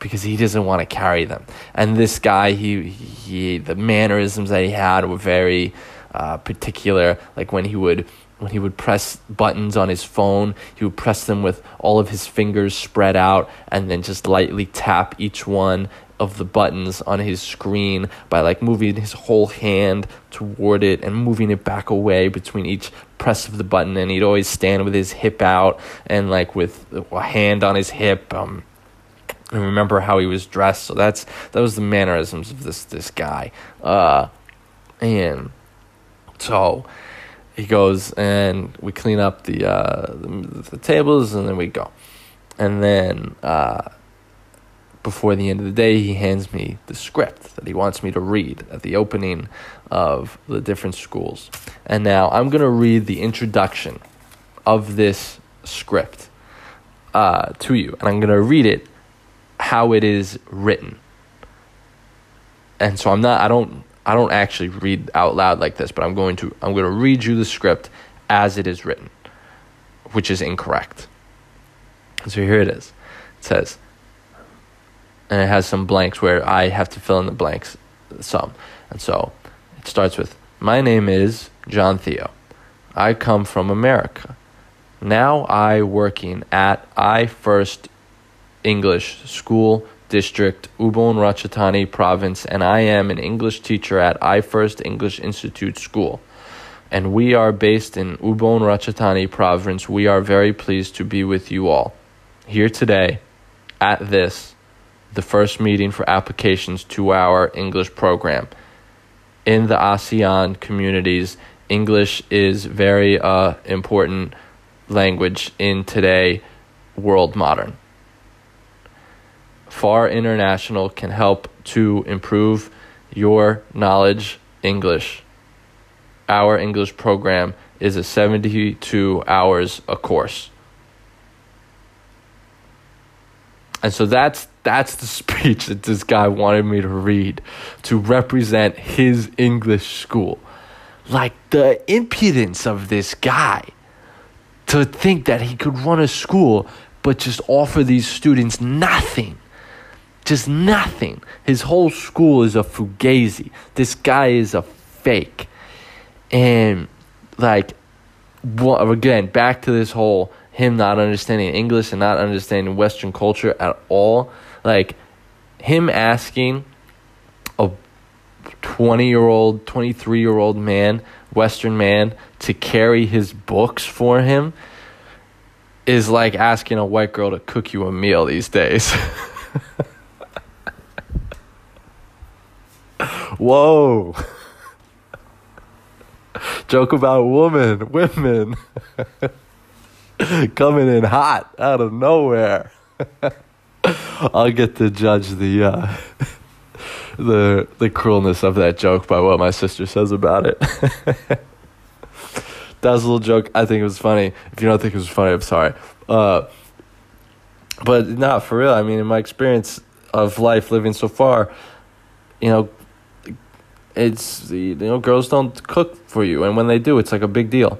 because he doesn't want to carry them. And this guy, he, he the mannerisms that he had were very uh, particular. Like when he would when he would press buttons on his phone, he would press them with all of his fingers spread out and then just lightly tap each one of the buttons on his screen by like moving his whole hand toward it and moving it back away between each press of the button. And he'd always stand with his hip out and like with a hand on his hip um I remember how he was dressed. So that's that was the mannerisms of this this guy. Uh and so he goes and we clean up the uh, the, the, tables and then we go, and then uh, before the end of the day, he hands me the script that he wants me to read at the opening of the different schools, and now I'm gonna read the introduction of this script uh, to you, and I'm gonna read it how it is written. And so I'm not I don't I don't actually read out loud like this, but I'm going to I'm going to read you the script as it is written, which is incorrect. So here it is. It says, and it has some blanks where I have to fill in the blanks some. And so it starts with, My name is John Theo. I come from America. Now I working at I First English School District, Ubon Ratchathani Province, and I am an English teacher at I First English Institute School. And we are based in Ubon Ratchathani Province. We are very pleased to be with you all here today at this, the first meeting for applications to our English program. In the ASEAN communities, English is very uh, important language in today world modern. FAR International can help to improve your knowledge English. Our English program is a 72 hours a course. And so that's that's the speech that this guy wanted me to read to represent his English school. Like the impudence of this guy to think that he could run a school but just offer these students nothing just nothing. His whole school is a fugazi. This guy is a fake. And like again, back to this whole him not understanding English and not understanding Western culture at all. Like him asking a 20 year old, 23 year old man, Western man, to carry his books for him is like asking a white girl to cook you a meal these days. Whoa. Joke about women, women coming in hot out of nowhere. I'll get to judge the uh, the the cruelness of that joke by what my sister says about it. that was a little joke. I think it was funny. If you don't think it was funny, I'm sorry. Uh, but not for real. I mean, in my experience of life living so far, you know, it's you know girls don't cook for you, and when they do, it's like a big deal.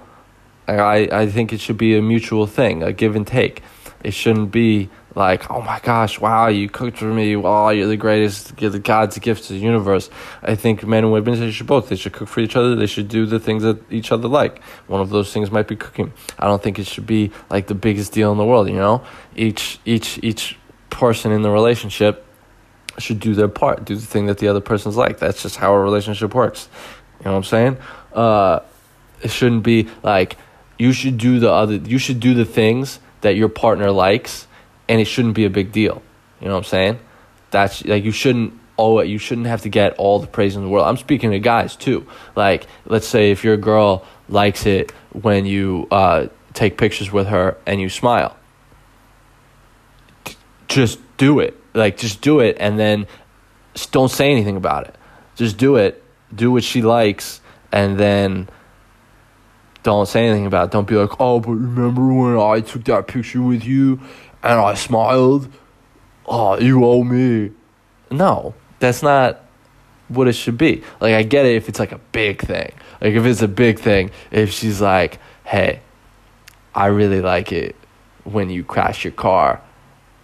I I think it should be a mutual thing, a give and take. It shouldn't be like, oh my gosh, wow, you cooked for me. Wow, you're the greatest. You're the God's gift to the universe. I think men and women they should both. They should cook for each other. They should do the things that each other like. One of those things might be cooking. I don't think it should be like the biggest deal in the world. You know, each each each person in the relationship should do their part, do the thing that the other person's like. That's just how a relationship works. You know what I'm saying? Uh, it shouldn't be like you should do the other. You should do the things that your partner likes, and it shouldn't be a big deal. You know what I'm saying? That's like you shouldn't oh you shouldn't have to get all the praise in the world. I'm speaking to guys too. Like let's say if your girl likes it when you uh, take pictures with her and you smile, just do it like just do it and then don't say anything about it. Just do it. Do what she likes and then don't say anything about it. Don't be like, "Oh, but remember when I took that picture with you and I smiled? Oh, you owe me." No, that's not what it should be. Like I get it if it's like a big thing. Like if it's a big thing, if she's like, "Hey, I really like it when you crash your car."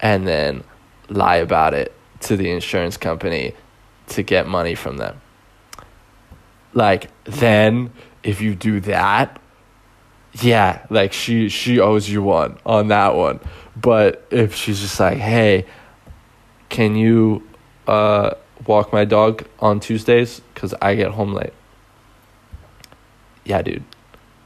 And then lie about it to the insurance company to get money from them. Like then if you do that, yeah, like she she owes you one on that one. But if she's just like, "Hey, can you uh, walk my dog on Tuesdays cuz I get home late?" Yeah, dude.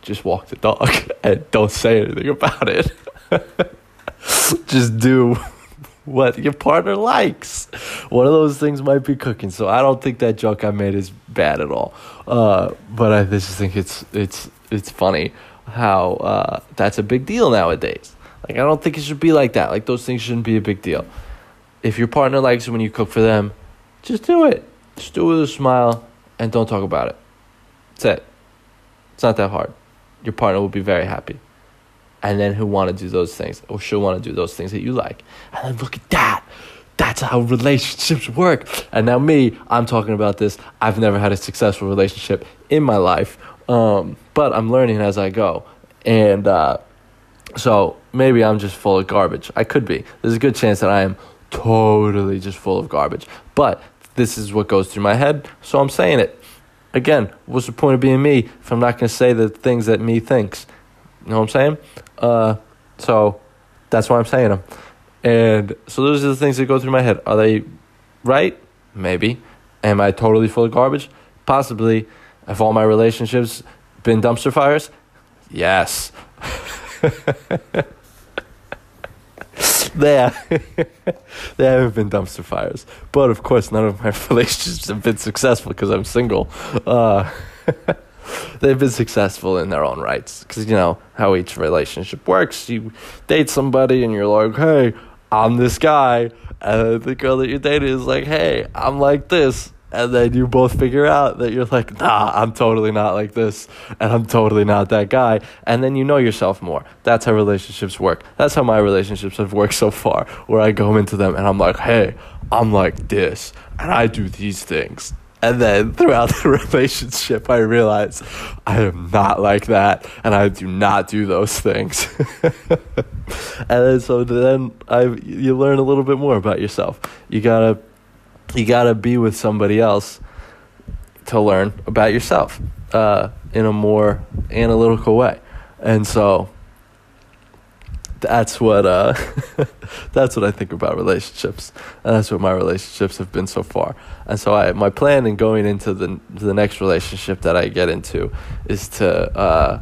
Just walk the dog and don't say anything about it. just do what your partner likes. One of those things might be cooking. So I don't think that joke I made is bad at all. Uh, but I just think it's it's it's funny how uh, that's a big deal nowadays. Like I don't think it should be like that. Like those things shouldn't be a big deal. If your partner likes it when you cook for them, just do it. Just do it with a smile and don't talk about it. That's it. It's not that hard. Your partner will be very happy and then he'll want to do those things or she'll want to do those things that you like and then look at that that's how relationships work and now me i'm talking about this i've never had a successful relationship in my life um, but i'm learning as i go and uh, so maybe i'm just full of garbage i could be there's a good chance that i am totally just full of garbage but this is what goes through my head so i'm saying it again what's the point of being me if i'm not going to say the things that me thinks you know what i'm saying uh, so that's why I'm saying them. And so those are the things that go through my head. Are they right? Maybe. Am I totally full of garbage? Possibly. Have all my relationships been dumpster fires? Yes. they, they haven't been dumpster fires. But of course, none of my relationships have been successful because I'm single. Uh, they've been successful in their own rights because you know how each relationship works. You date somebody and you're like, "Hey, I'm this guy," and the girl that you're dating is like, "Hey, I'm like this." And then you both figure out that you're like, nah, I'm totally not like this, and I'm totally not that guy. And then you know yourself more. That's how relationships work. That's how my relationships have worked so far, where I go into them and I'm like, hey, I'm like this, and I do these things and then throughout the relationship, I realize I am not like that, and I do not do those things. and then so then I you learn a little bit more about yourself. You gotta you gotta be with somebody else to learn about yourself uh, in a more analytical way, and so that's what uh, that's what I think about relationships, and that's what my relationships have been so far. And so, I my plan in going into the the next relationship that I get into is to uh,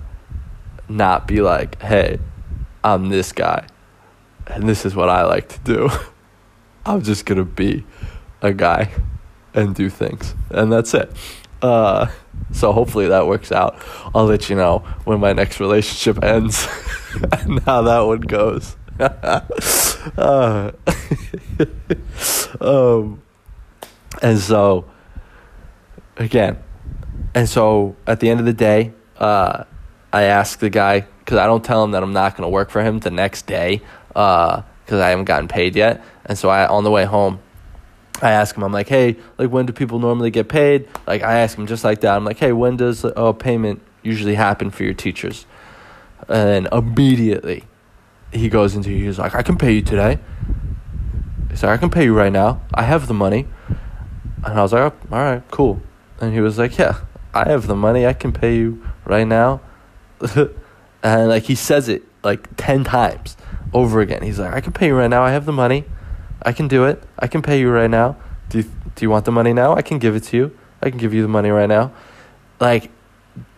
not be like, "Hey, I'm this guy, and this is what I like to do." I'm just gonna be a guy and do things, and that's it. Uh, so hopefully that works out. I'll let you know when my next relationship ends and how that one goes. uh, um, and so, again, and so at the end of the day, uh, I ask the guy because I don't tell him that I'm not going to work for him the next day because uh, I haven't gotten paid yet. And so I on the way home, I ask him, I'm like, hey, like when do people normally get paid? Like I ask him just like that. I'm like, hey, when does a payment usually happen for your teachers? And immediately he goes into he's like, I can pay you today. He's like, I can pay you right now. I have the money. And I was like, oh, all right, cool. And he was like, yeah, I have the money. I can pay you right now. and like he says it like 10 times over again. He's like, I can pay you right now. I have the money. I can do it. I can pay you right now. Do you, do you want the money now? I can give it to you. I can give you the money right now. Like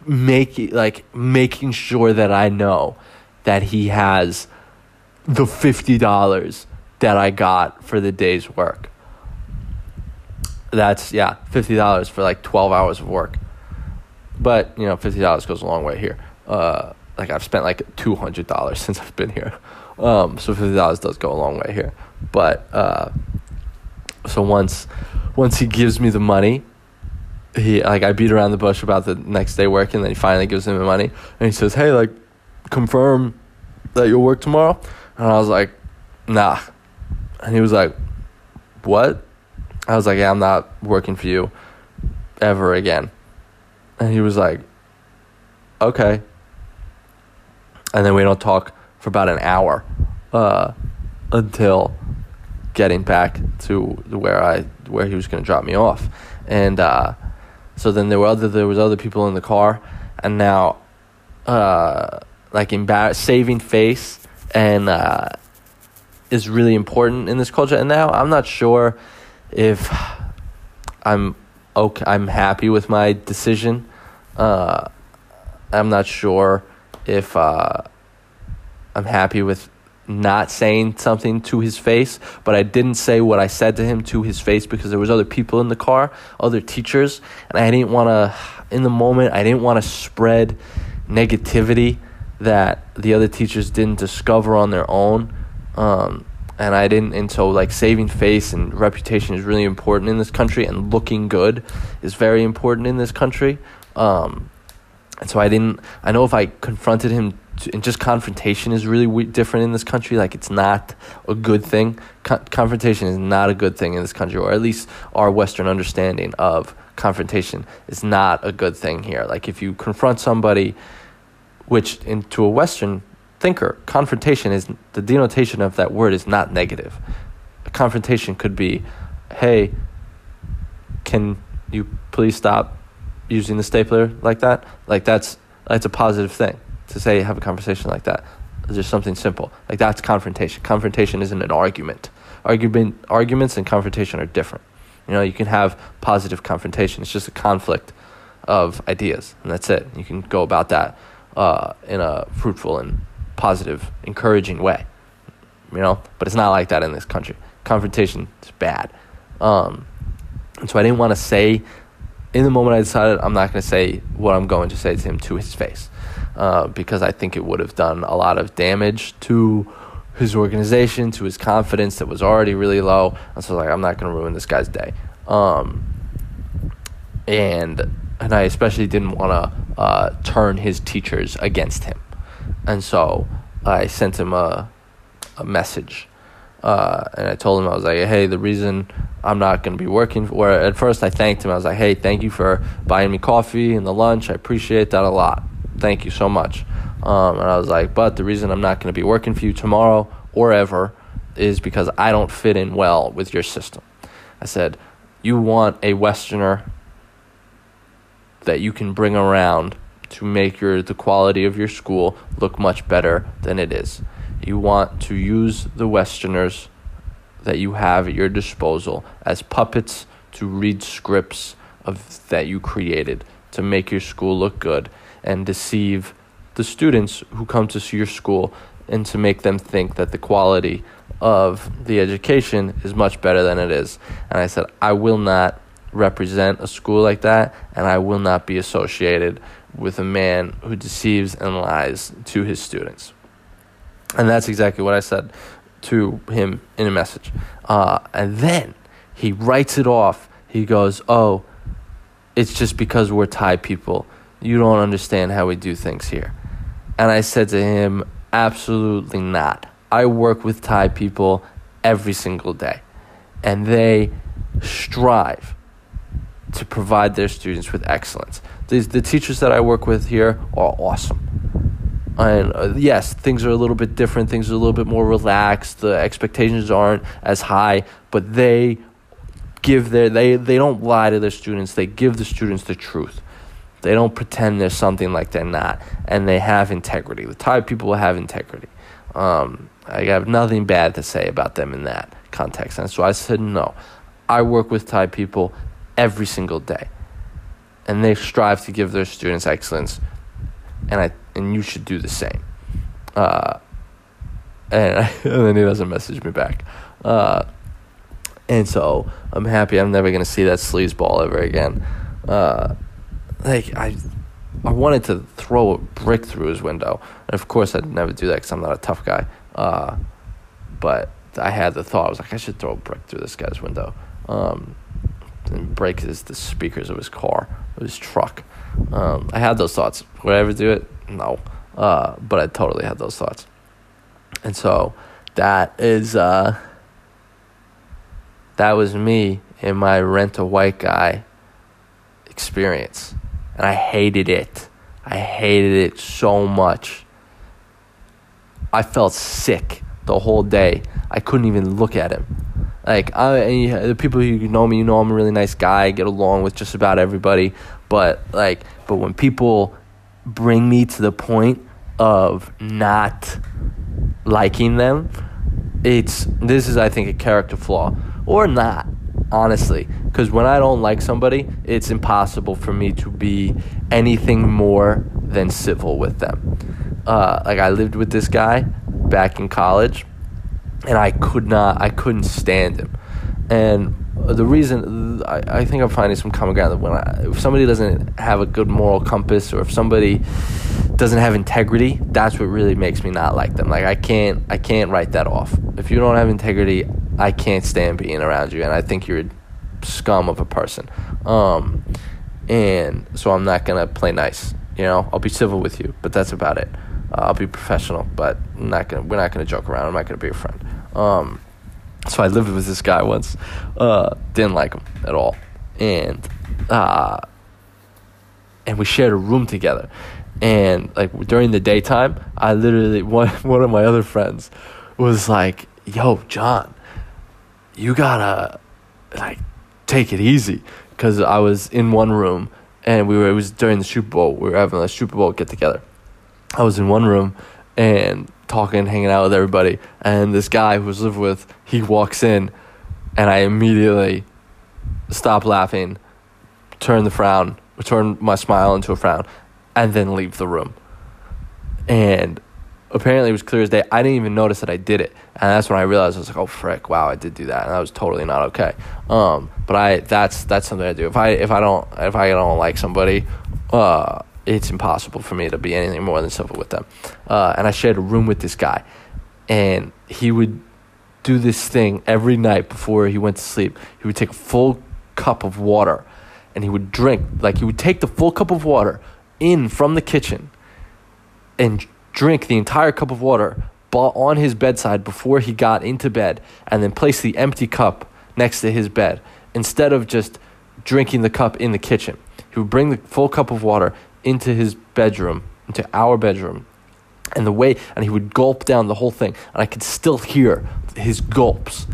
making like making sure that I know that he has the fifty dollars that I got for the day's work. That's yeah, fifty dollars for like twelve hours of work. But you know, fifty dollars goes a long way here. Uh, like I've spent like two hundred dollars since I've been here. Um, so fifty dollars does go a long way here. But uh, so once once he gives me the money, he like I beat around the bush about the next day working. Then he finally gives him the money, and he says, "Hey, like, confirm that you'll work tomorrow." And I was like, "Nah," and he was like, "What?" I was like, "Yeah, I'm not working for you ever again." And he was like, "Okay." And then we don't talk for about an hour uh, until getting back to where I where he was going to drop me off, and uh, so then there were other there was other people in the car, and now, uh, like embar- saving face and uh, is really important in this culture. And now I'm not sure if I'm okay. I'm happy with my decision. Uh, I'm not sure if uh, I'm happy with not saying something to his face, but I didn't say what I said to him to his face because there was other people in the car, other teachers, and I didn't want to in the moment I didn't want to spread negativity that the other teachers didn't discover on their own. Um, and I didn't and so like saving face and reputation is really important in this country and looking good is very important in this country. Um, and so I didn't I know if I confronted him and just confrontation is really different in this country. Like it's not a good thing. confrontation is not a good thing in this country, or at least our Western understanding of confrontation is not a good thing here. Like if you confront somebody, which into a Western thinker, confrontation is the denotation of that word is not negative. A confrontation could be, "Hey, can you please stop using the stapler like that?" Like that's that's a positive thing to say have a conversation like that. It's just something simple. Like that's confrontation. Confrontation isn't an argument. Argument arguments and confrontation are different. You know, you can have positive confrontation. It's just a conflict of ideas, and that's it. You can go about that uh, in a fruitful and positive, encouraging way. You know, but it's not like that in this country. Confrontation is bad, um, and so I didn't want to say. In the moment, I decided I'm not going to say what I'm going to say to him to his face. Uh, because I think it would have done a lot of damage to his organization, to his confidence that was already really low. And so, like, I'm not going to ruin this guy's day. Um, and and I especially didn't want to uh, turn his teachers against him. And so I sent him a a message. Uh, and I told him I was like, hey, the reason I'm not going to be working. Or at first I thanked him. I was like, hey, thank you for buying me coffee and the lunch. I appreciate that a lot thank you so much. Um, and I was like, but the reason I'm not going to be working for you tomorrow or ever is because I don't fit in well with your system. I said, you want a Westerner that you can bring around to make your the quality of your school look much better than it is. You want to use the Westerners that you have at your disposal as puppets to read scripts of that you created to make your school look good and deceive the students who come to your school and to make them think that the quality of the education is much better than it is. And I said, I will not represent a school like that, and I will not be associated with a man who deceives and lies to his students. And that's exactly what I said to him in a message. Uh, and then he writes it off. He goes, Oh, it's just because we're Thai people you don't understand how we do things here. And I said to him, Absolutely not. I work with Thai people every single day, and they strive to provide their students with excellence. The, the teachers that I work with here are awesome. And uh, yes, things are a little bit different, things are a little bit more relaxed, the expectations aren't as high, but they give their they, they don't lie to their students, they give the students the truth. They don't pretend there's something like they're not, and they have integrity. The Thai people have integrity. Um, I have nothing bad to say about them in that context. And so I said, no, I work with Thai people every single day, and they strive to give their students excellence, and I and you should do the same. Uh, and, I, and then he doesn't message me back. Uh, and so I'm happy I'm never to see that sleazeball ever again. Uh, like I, I wanted to throw a brick through his window. And of course, I'd never do that because I'm not a tough guy. Uh, but I had the thought. I was like, I should throw a brick through this guy's window, um, and break his the speakers of his car, of his truck. Um, I had those thoughts. Would I ever do it? No. Uh, but I totally had those thoughts. And so that is uh, that was me in my rent a white guy experience and I hated it. I hated it so much. I felt sick the whole day. I couldn't even look at him. Like I, the people who know me, you know I'm a really nice guy. I get along with just about everybody. But like, but when people bring me to the point of not liking them, it's this is I think a character flaw or not honestly because when i don't like somebody it's impossible for me to be anything more than civil with them. Uh, like i lived with this guy back in college and i could not i couldn't stand him. And the reason I, I think I'm finding some common ground that when I, if somebody doesn't have a good moral compass or if somebody doesn't have integrity, that's what really makes me not like them. Like I can't I can't write that off. If you don't have integrity, I can't stand being around you, and I think you're a scum of a person. Um, and so I'm not gonna play nice. You know, I'll be civil with you, but that's about it. Uh, I'll be professional, but I'm not gonna. We're not gonna joke around. I'm not gonna be a friend. Um, so I lived with this guy once. Uh, didn't like him at all, and uh, and we shared a room together. And like during the daytime, I literally one one of my other friends was like, "Yo, John, you gotta like take it easy because I was in one room and we were it was during the Super Bowl we were having a Super Bowl get together. I was in one room and talking, hanging out with everybody, and this guy who was living with he walks in, and I immediately stop laughing, turn the frown, turn my smile into a frown, and then leave the room. And apparently it was clear as day. I didn't even notice that I did it, and that's when I realized I was like, "Oh frick, wow, I did do that," and that was totally not okay. Um, but I that's that's something I do. If I if I don't if I don't like somebody, uh, it's impossible for me to be anything more than civil with them. Uh, and I shared a room with this guy, and he would do this thing every night before he went to sleep. He would take a full cup of water, and he would drink like he would take the full cup of water in from the kitchen, and drink the entire cup of water on his bedside before he got into bed and then place the empty cup next to his bed instead of just drinking the cup in the kitchen. He would bring the full cup of water into his bedroom, into our bedroom, and the way, and he would gulp down the whole thing, and I could still hear his gulps.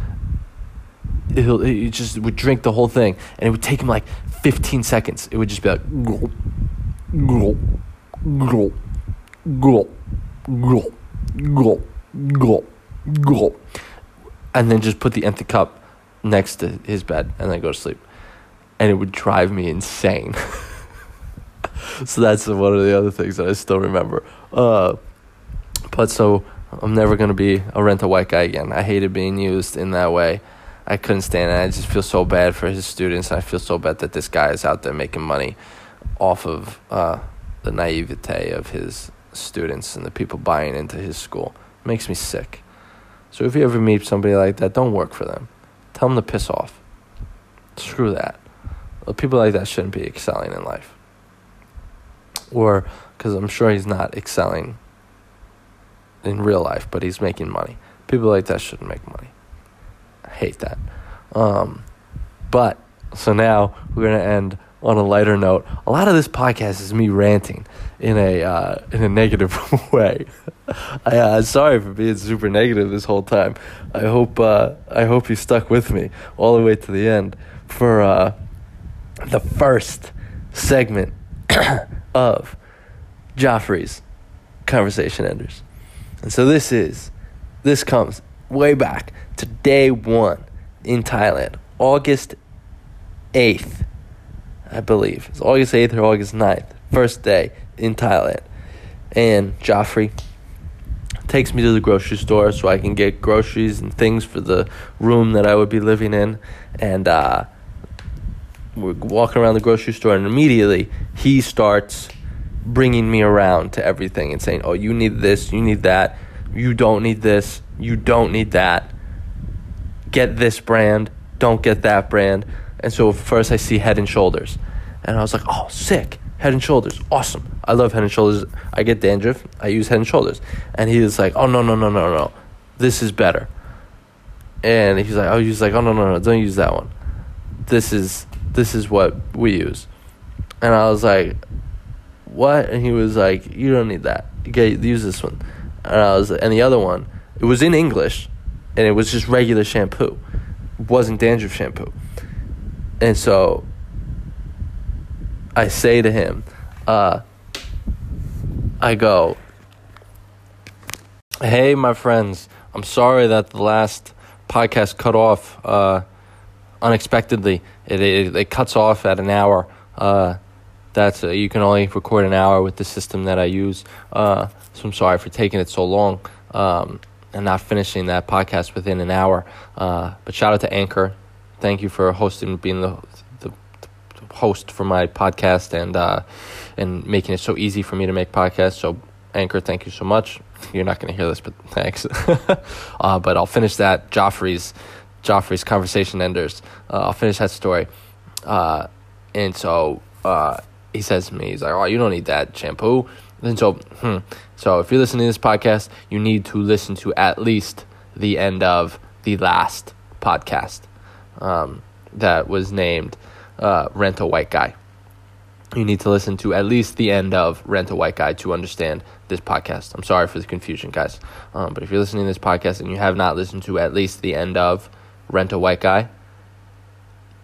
He'll, he just would drink the whole thing, and it would take him like 15 seconds. It would just be like gulp, gulp, gulp, gulp gulp, gulp, gulp, gulp, and then just put the empty cup next to his bed and then go to sleep. And it would drive me insane. so that's one of the other things that I still remember. Uh, but so I'm never gonna be a rent a white guy again. I hated being used in that way. I couldn't stand it. I just feel so bad for his students. I feel so bad that this guy is out there making money off of uh, the naivete of his students and the people buying into his school. It makes me sick. So if you ever meet somebody like that, don't work for them. Tell them to piss off. Screw that. People like that shouldn't be excelling in life. Or, because I'm sure he's not excelling in real life, but he's making money. People like that shouldn't make money. I hate that. Um, but, so now we're to end on a lighter note, a lot of this podcast is me ranting in a uh, in a negative way. I, uh, sorry for being super negative this whole time. I hope uh, I hope you stuck with me all the way to the end for uh, the first segment of Joffrey's conversation enders. And so this is this comes way back to day one in Thailand, August eighth I believe. It's August 8th or August 9th, first day in Thailand. And Joffrey takes me to the grocery store so I can get groceries and things for the room that I would be living in. And uh, we're walking around the grocery store, and immediately he starts bringing me around to everything and saying, Oh, you need this, you need that, you don't need this, you don't need that. Get this brand, don't get that brand. And so first I see Head and Shoulders, and I was like, oh, sick. Head and Shoulders, awesome. I love Head and Shoulders. I get dandruff. I use Head and Shoulders, and he was like, oh no no no no no, this is better. And he's like, oh, he's like, oh no no no, don't use that one. This is this is what we use. And I was like, what? And he was like, you don't need that. Get use this one. And I was, and the other one, it was in English, and it was just regular shampoo wasn't dandruff shampoo. And so I say to him, uh, I go, Hey, my friends, I'm sorry that the last podcast cut off uh, unexpectedly. It, it, it, cuts off at an hour. Uh, that's uh, you can only record an hour with the system that I use. Uh, so I'm sorry for taking it so long um, and not finishing that podcast within an hour. Uh, but shout out to Anchor. Thank you for hosting, being the, the, the host for my podcast and uh, and making it so easy for me to make podcasts. So Anchor, thank you so much. You're not going to hear this, but thanks. uh, but I'll finish that Joffrey's Joffrey's conversation enders. Uh, I'll finish that story. Uh, and so uh, he says to me, he's like, "Oh, you don't need that shampoo." And so, hmm. so if you're listening to this podcast, you need to listen to at least the end of the last podcast um, that was named uh, "Rent a White Guy." You need to listen to at least the end of Rent a White Guy to understand this podcast. I'm sorry for the confusion, guys. Um, but if you're listening to this podcast and you have not listened to at least the end of Rent a White Guy,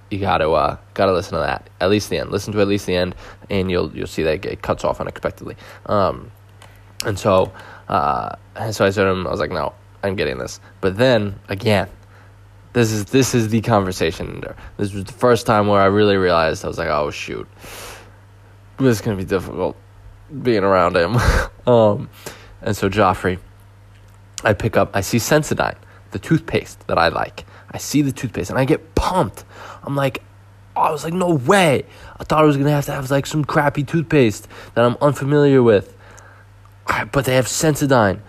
you gotta uh, gotta listen to that at least the end. Listen to at least the end, and you'll you'll see that it cuts off unexpectedly. Um, and so uh, and so I said him, I was like, no, I'm getting this. But then again, this is this is the conversation. This was the first time where I really realized I was like, oh shoot, this is gonna be difficult being around him. um, and so Joffrey, I pick up, I see Sensodyne, the toothpaste that I like. I see the toothpaste and I get pumped. I'm like, I was like, no way. I thought I was gonna have to have like some crappy toothpaste that I'm unfamiliar with. But they have Sensodyne.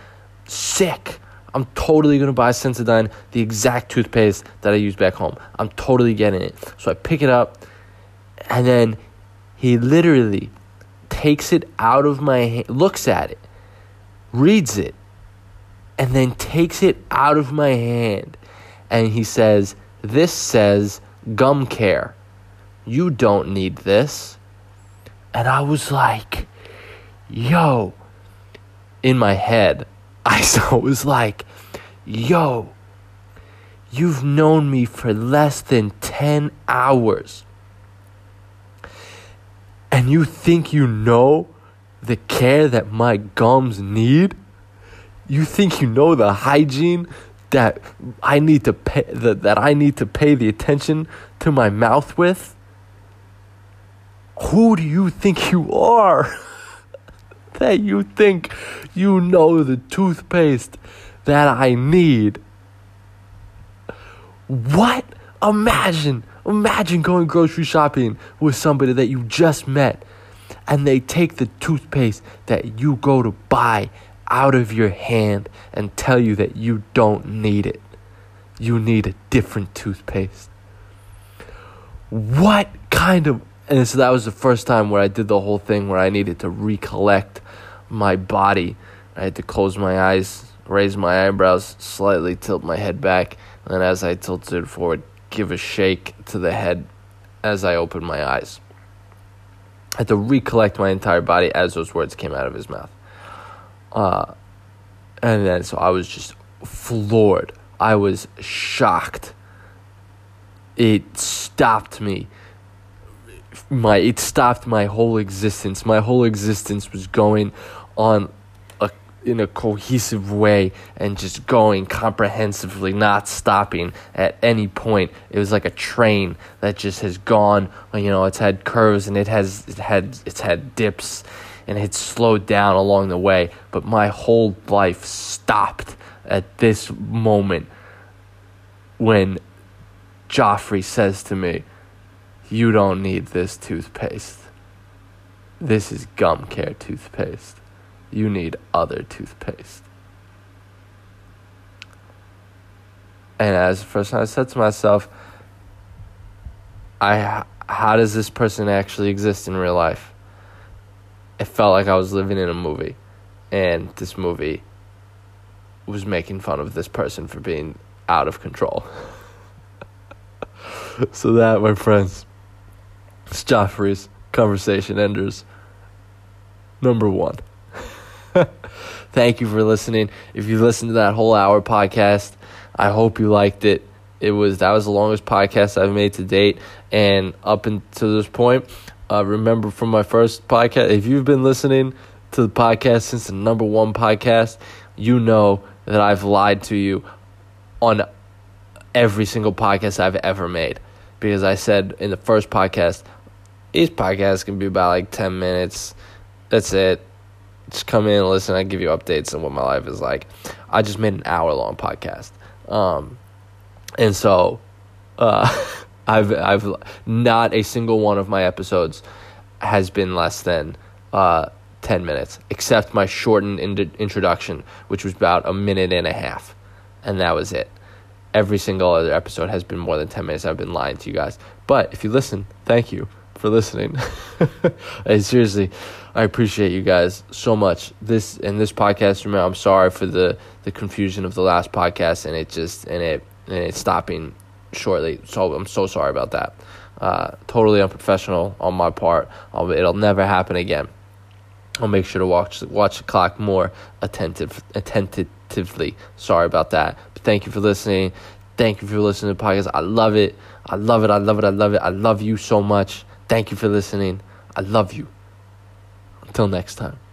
Sick. I'm totally gonna buy Sensodyne, the exact toothpaste that I use back home. I'm totally getting it. So I pick it up, and then he literally takes it out of my hand, looks at it, reads it, and then takes it out of my hand. And he says, This says gum care. You don't need this. And I was like, Yo, in my head, I was like, Yo, you've known me for less than 10 hours and you think you know the care that my gums need? You think you know the hygiene that I need to pay that, that I need to pay the attention to my mouth with? Who do you think you are? that you think you know the toothpaste that I need? What? Imagine Imagine going grocery shopping with somebody that you just met and they take the toothpaste that you go to buy out of your hand and tell you that you don't need it. You need a different toothpaste. What kind of. And so that was the first time where I did the whole thing where I needed to recollect my body. I had to close my eyes, raise my eyebrows, slightly tilt my head back, and as I tilted forward, give a shake to the head as I opened my eyes. I had to recollect my entire body as those words came out of his mouth. Uh, and then, so I was just floored. I was shocked. It stopped me. My it stopped my whole existence. My whole existence was going on in a cohesive way and just going comprehensively, not stopping at any point. It was like a train that just has gone. You know, it's had curves and it has it had it's had dips and it slowed down along the way. But my whole life stopped at this moment when Joffrey says to me, "You don't need this toothpaste. This is gum care toothpaste." you need other toothpaste. And as the first time I said to myself, I how does this person actually exist in real life? It felt like I was living in a movie, and this movie was making fun of this person for being out of control. so that, my friends, is Joffrey's conversation enders. Number one. Thank you for listening. If you listened to that whole hour podcast, I hope you liked it. it was that was the longest podcast I've made to date, and up until this point, uh, remember from my first podcast, if you've been listening to the podcast since the number one podcast, you know that I've lied to you on every single podcast I've ever made because I said in the first podcast, each podcast can be about like ten minutes. That's it. Just come in and listen. I give you updates on what my life is like. I just made an hour long podcast. Um, and so, uh, I've I've not a single one of my episodes has been less than uh, ten minutes, except my shortened in- introduction, which was about a minute and a half, and that was it. Every single other episode has been more than ten minutes. I've been lying to you guys, but if you listen, thank you for listening. seriously, I appreciate you guys so much. This and this podcast. Remember, I'm sorry for the the confusion of the last podcast, and it just and it and it's stopping shortly. So I'm so sorry about that. Uh, totally unprofessional on my part. I'll, it'll never happen again. I'll make sure to watch watch the clock more attentive attentively. Sorry about that. But thank you for listening. Thank you for listening to the podcast. I love it. I love it. I love it. I love it. I love you so much. Thank you for listening. I love you. Until next time.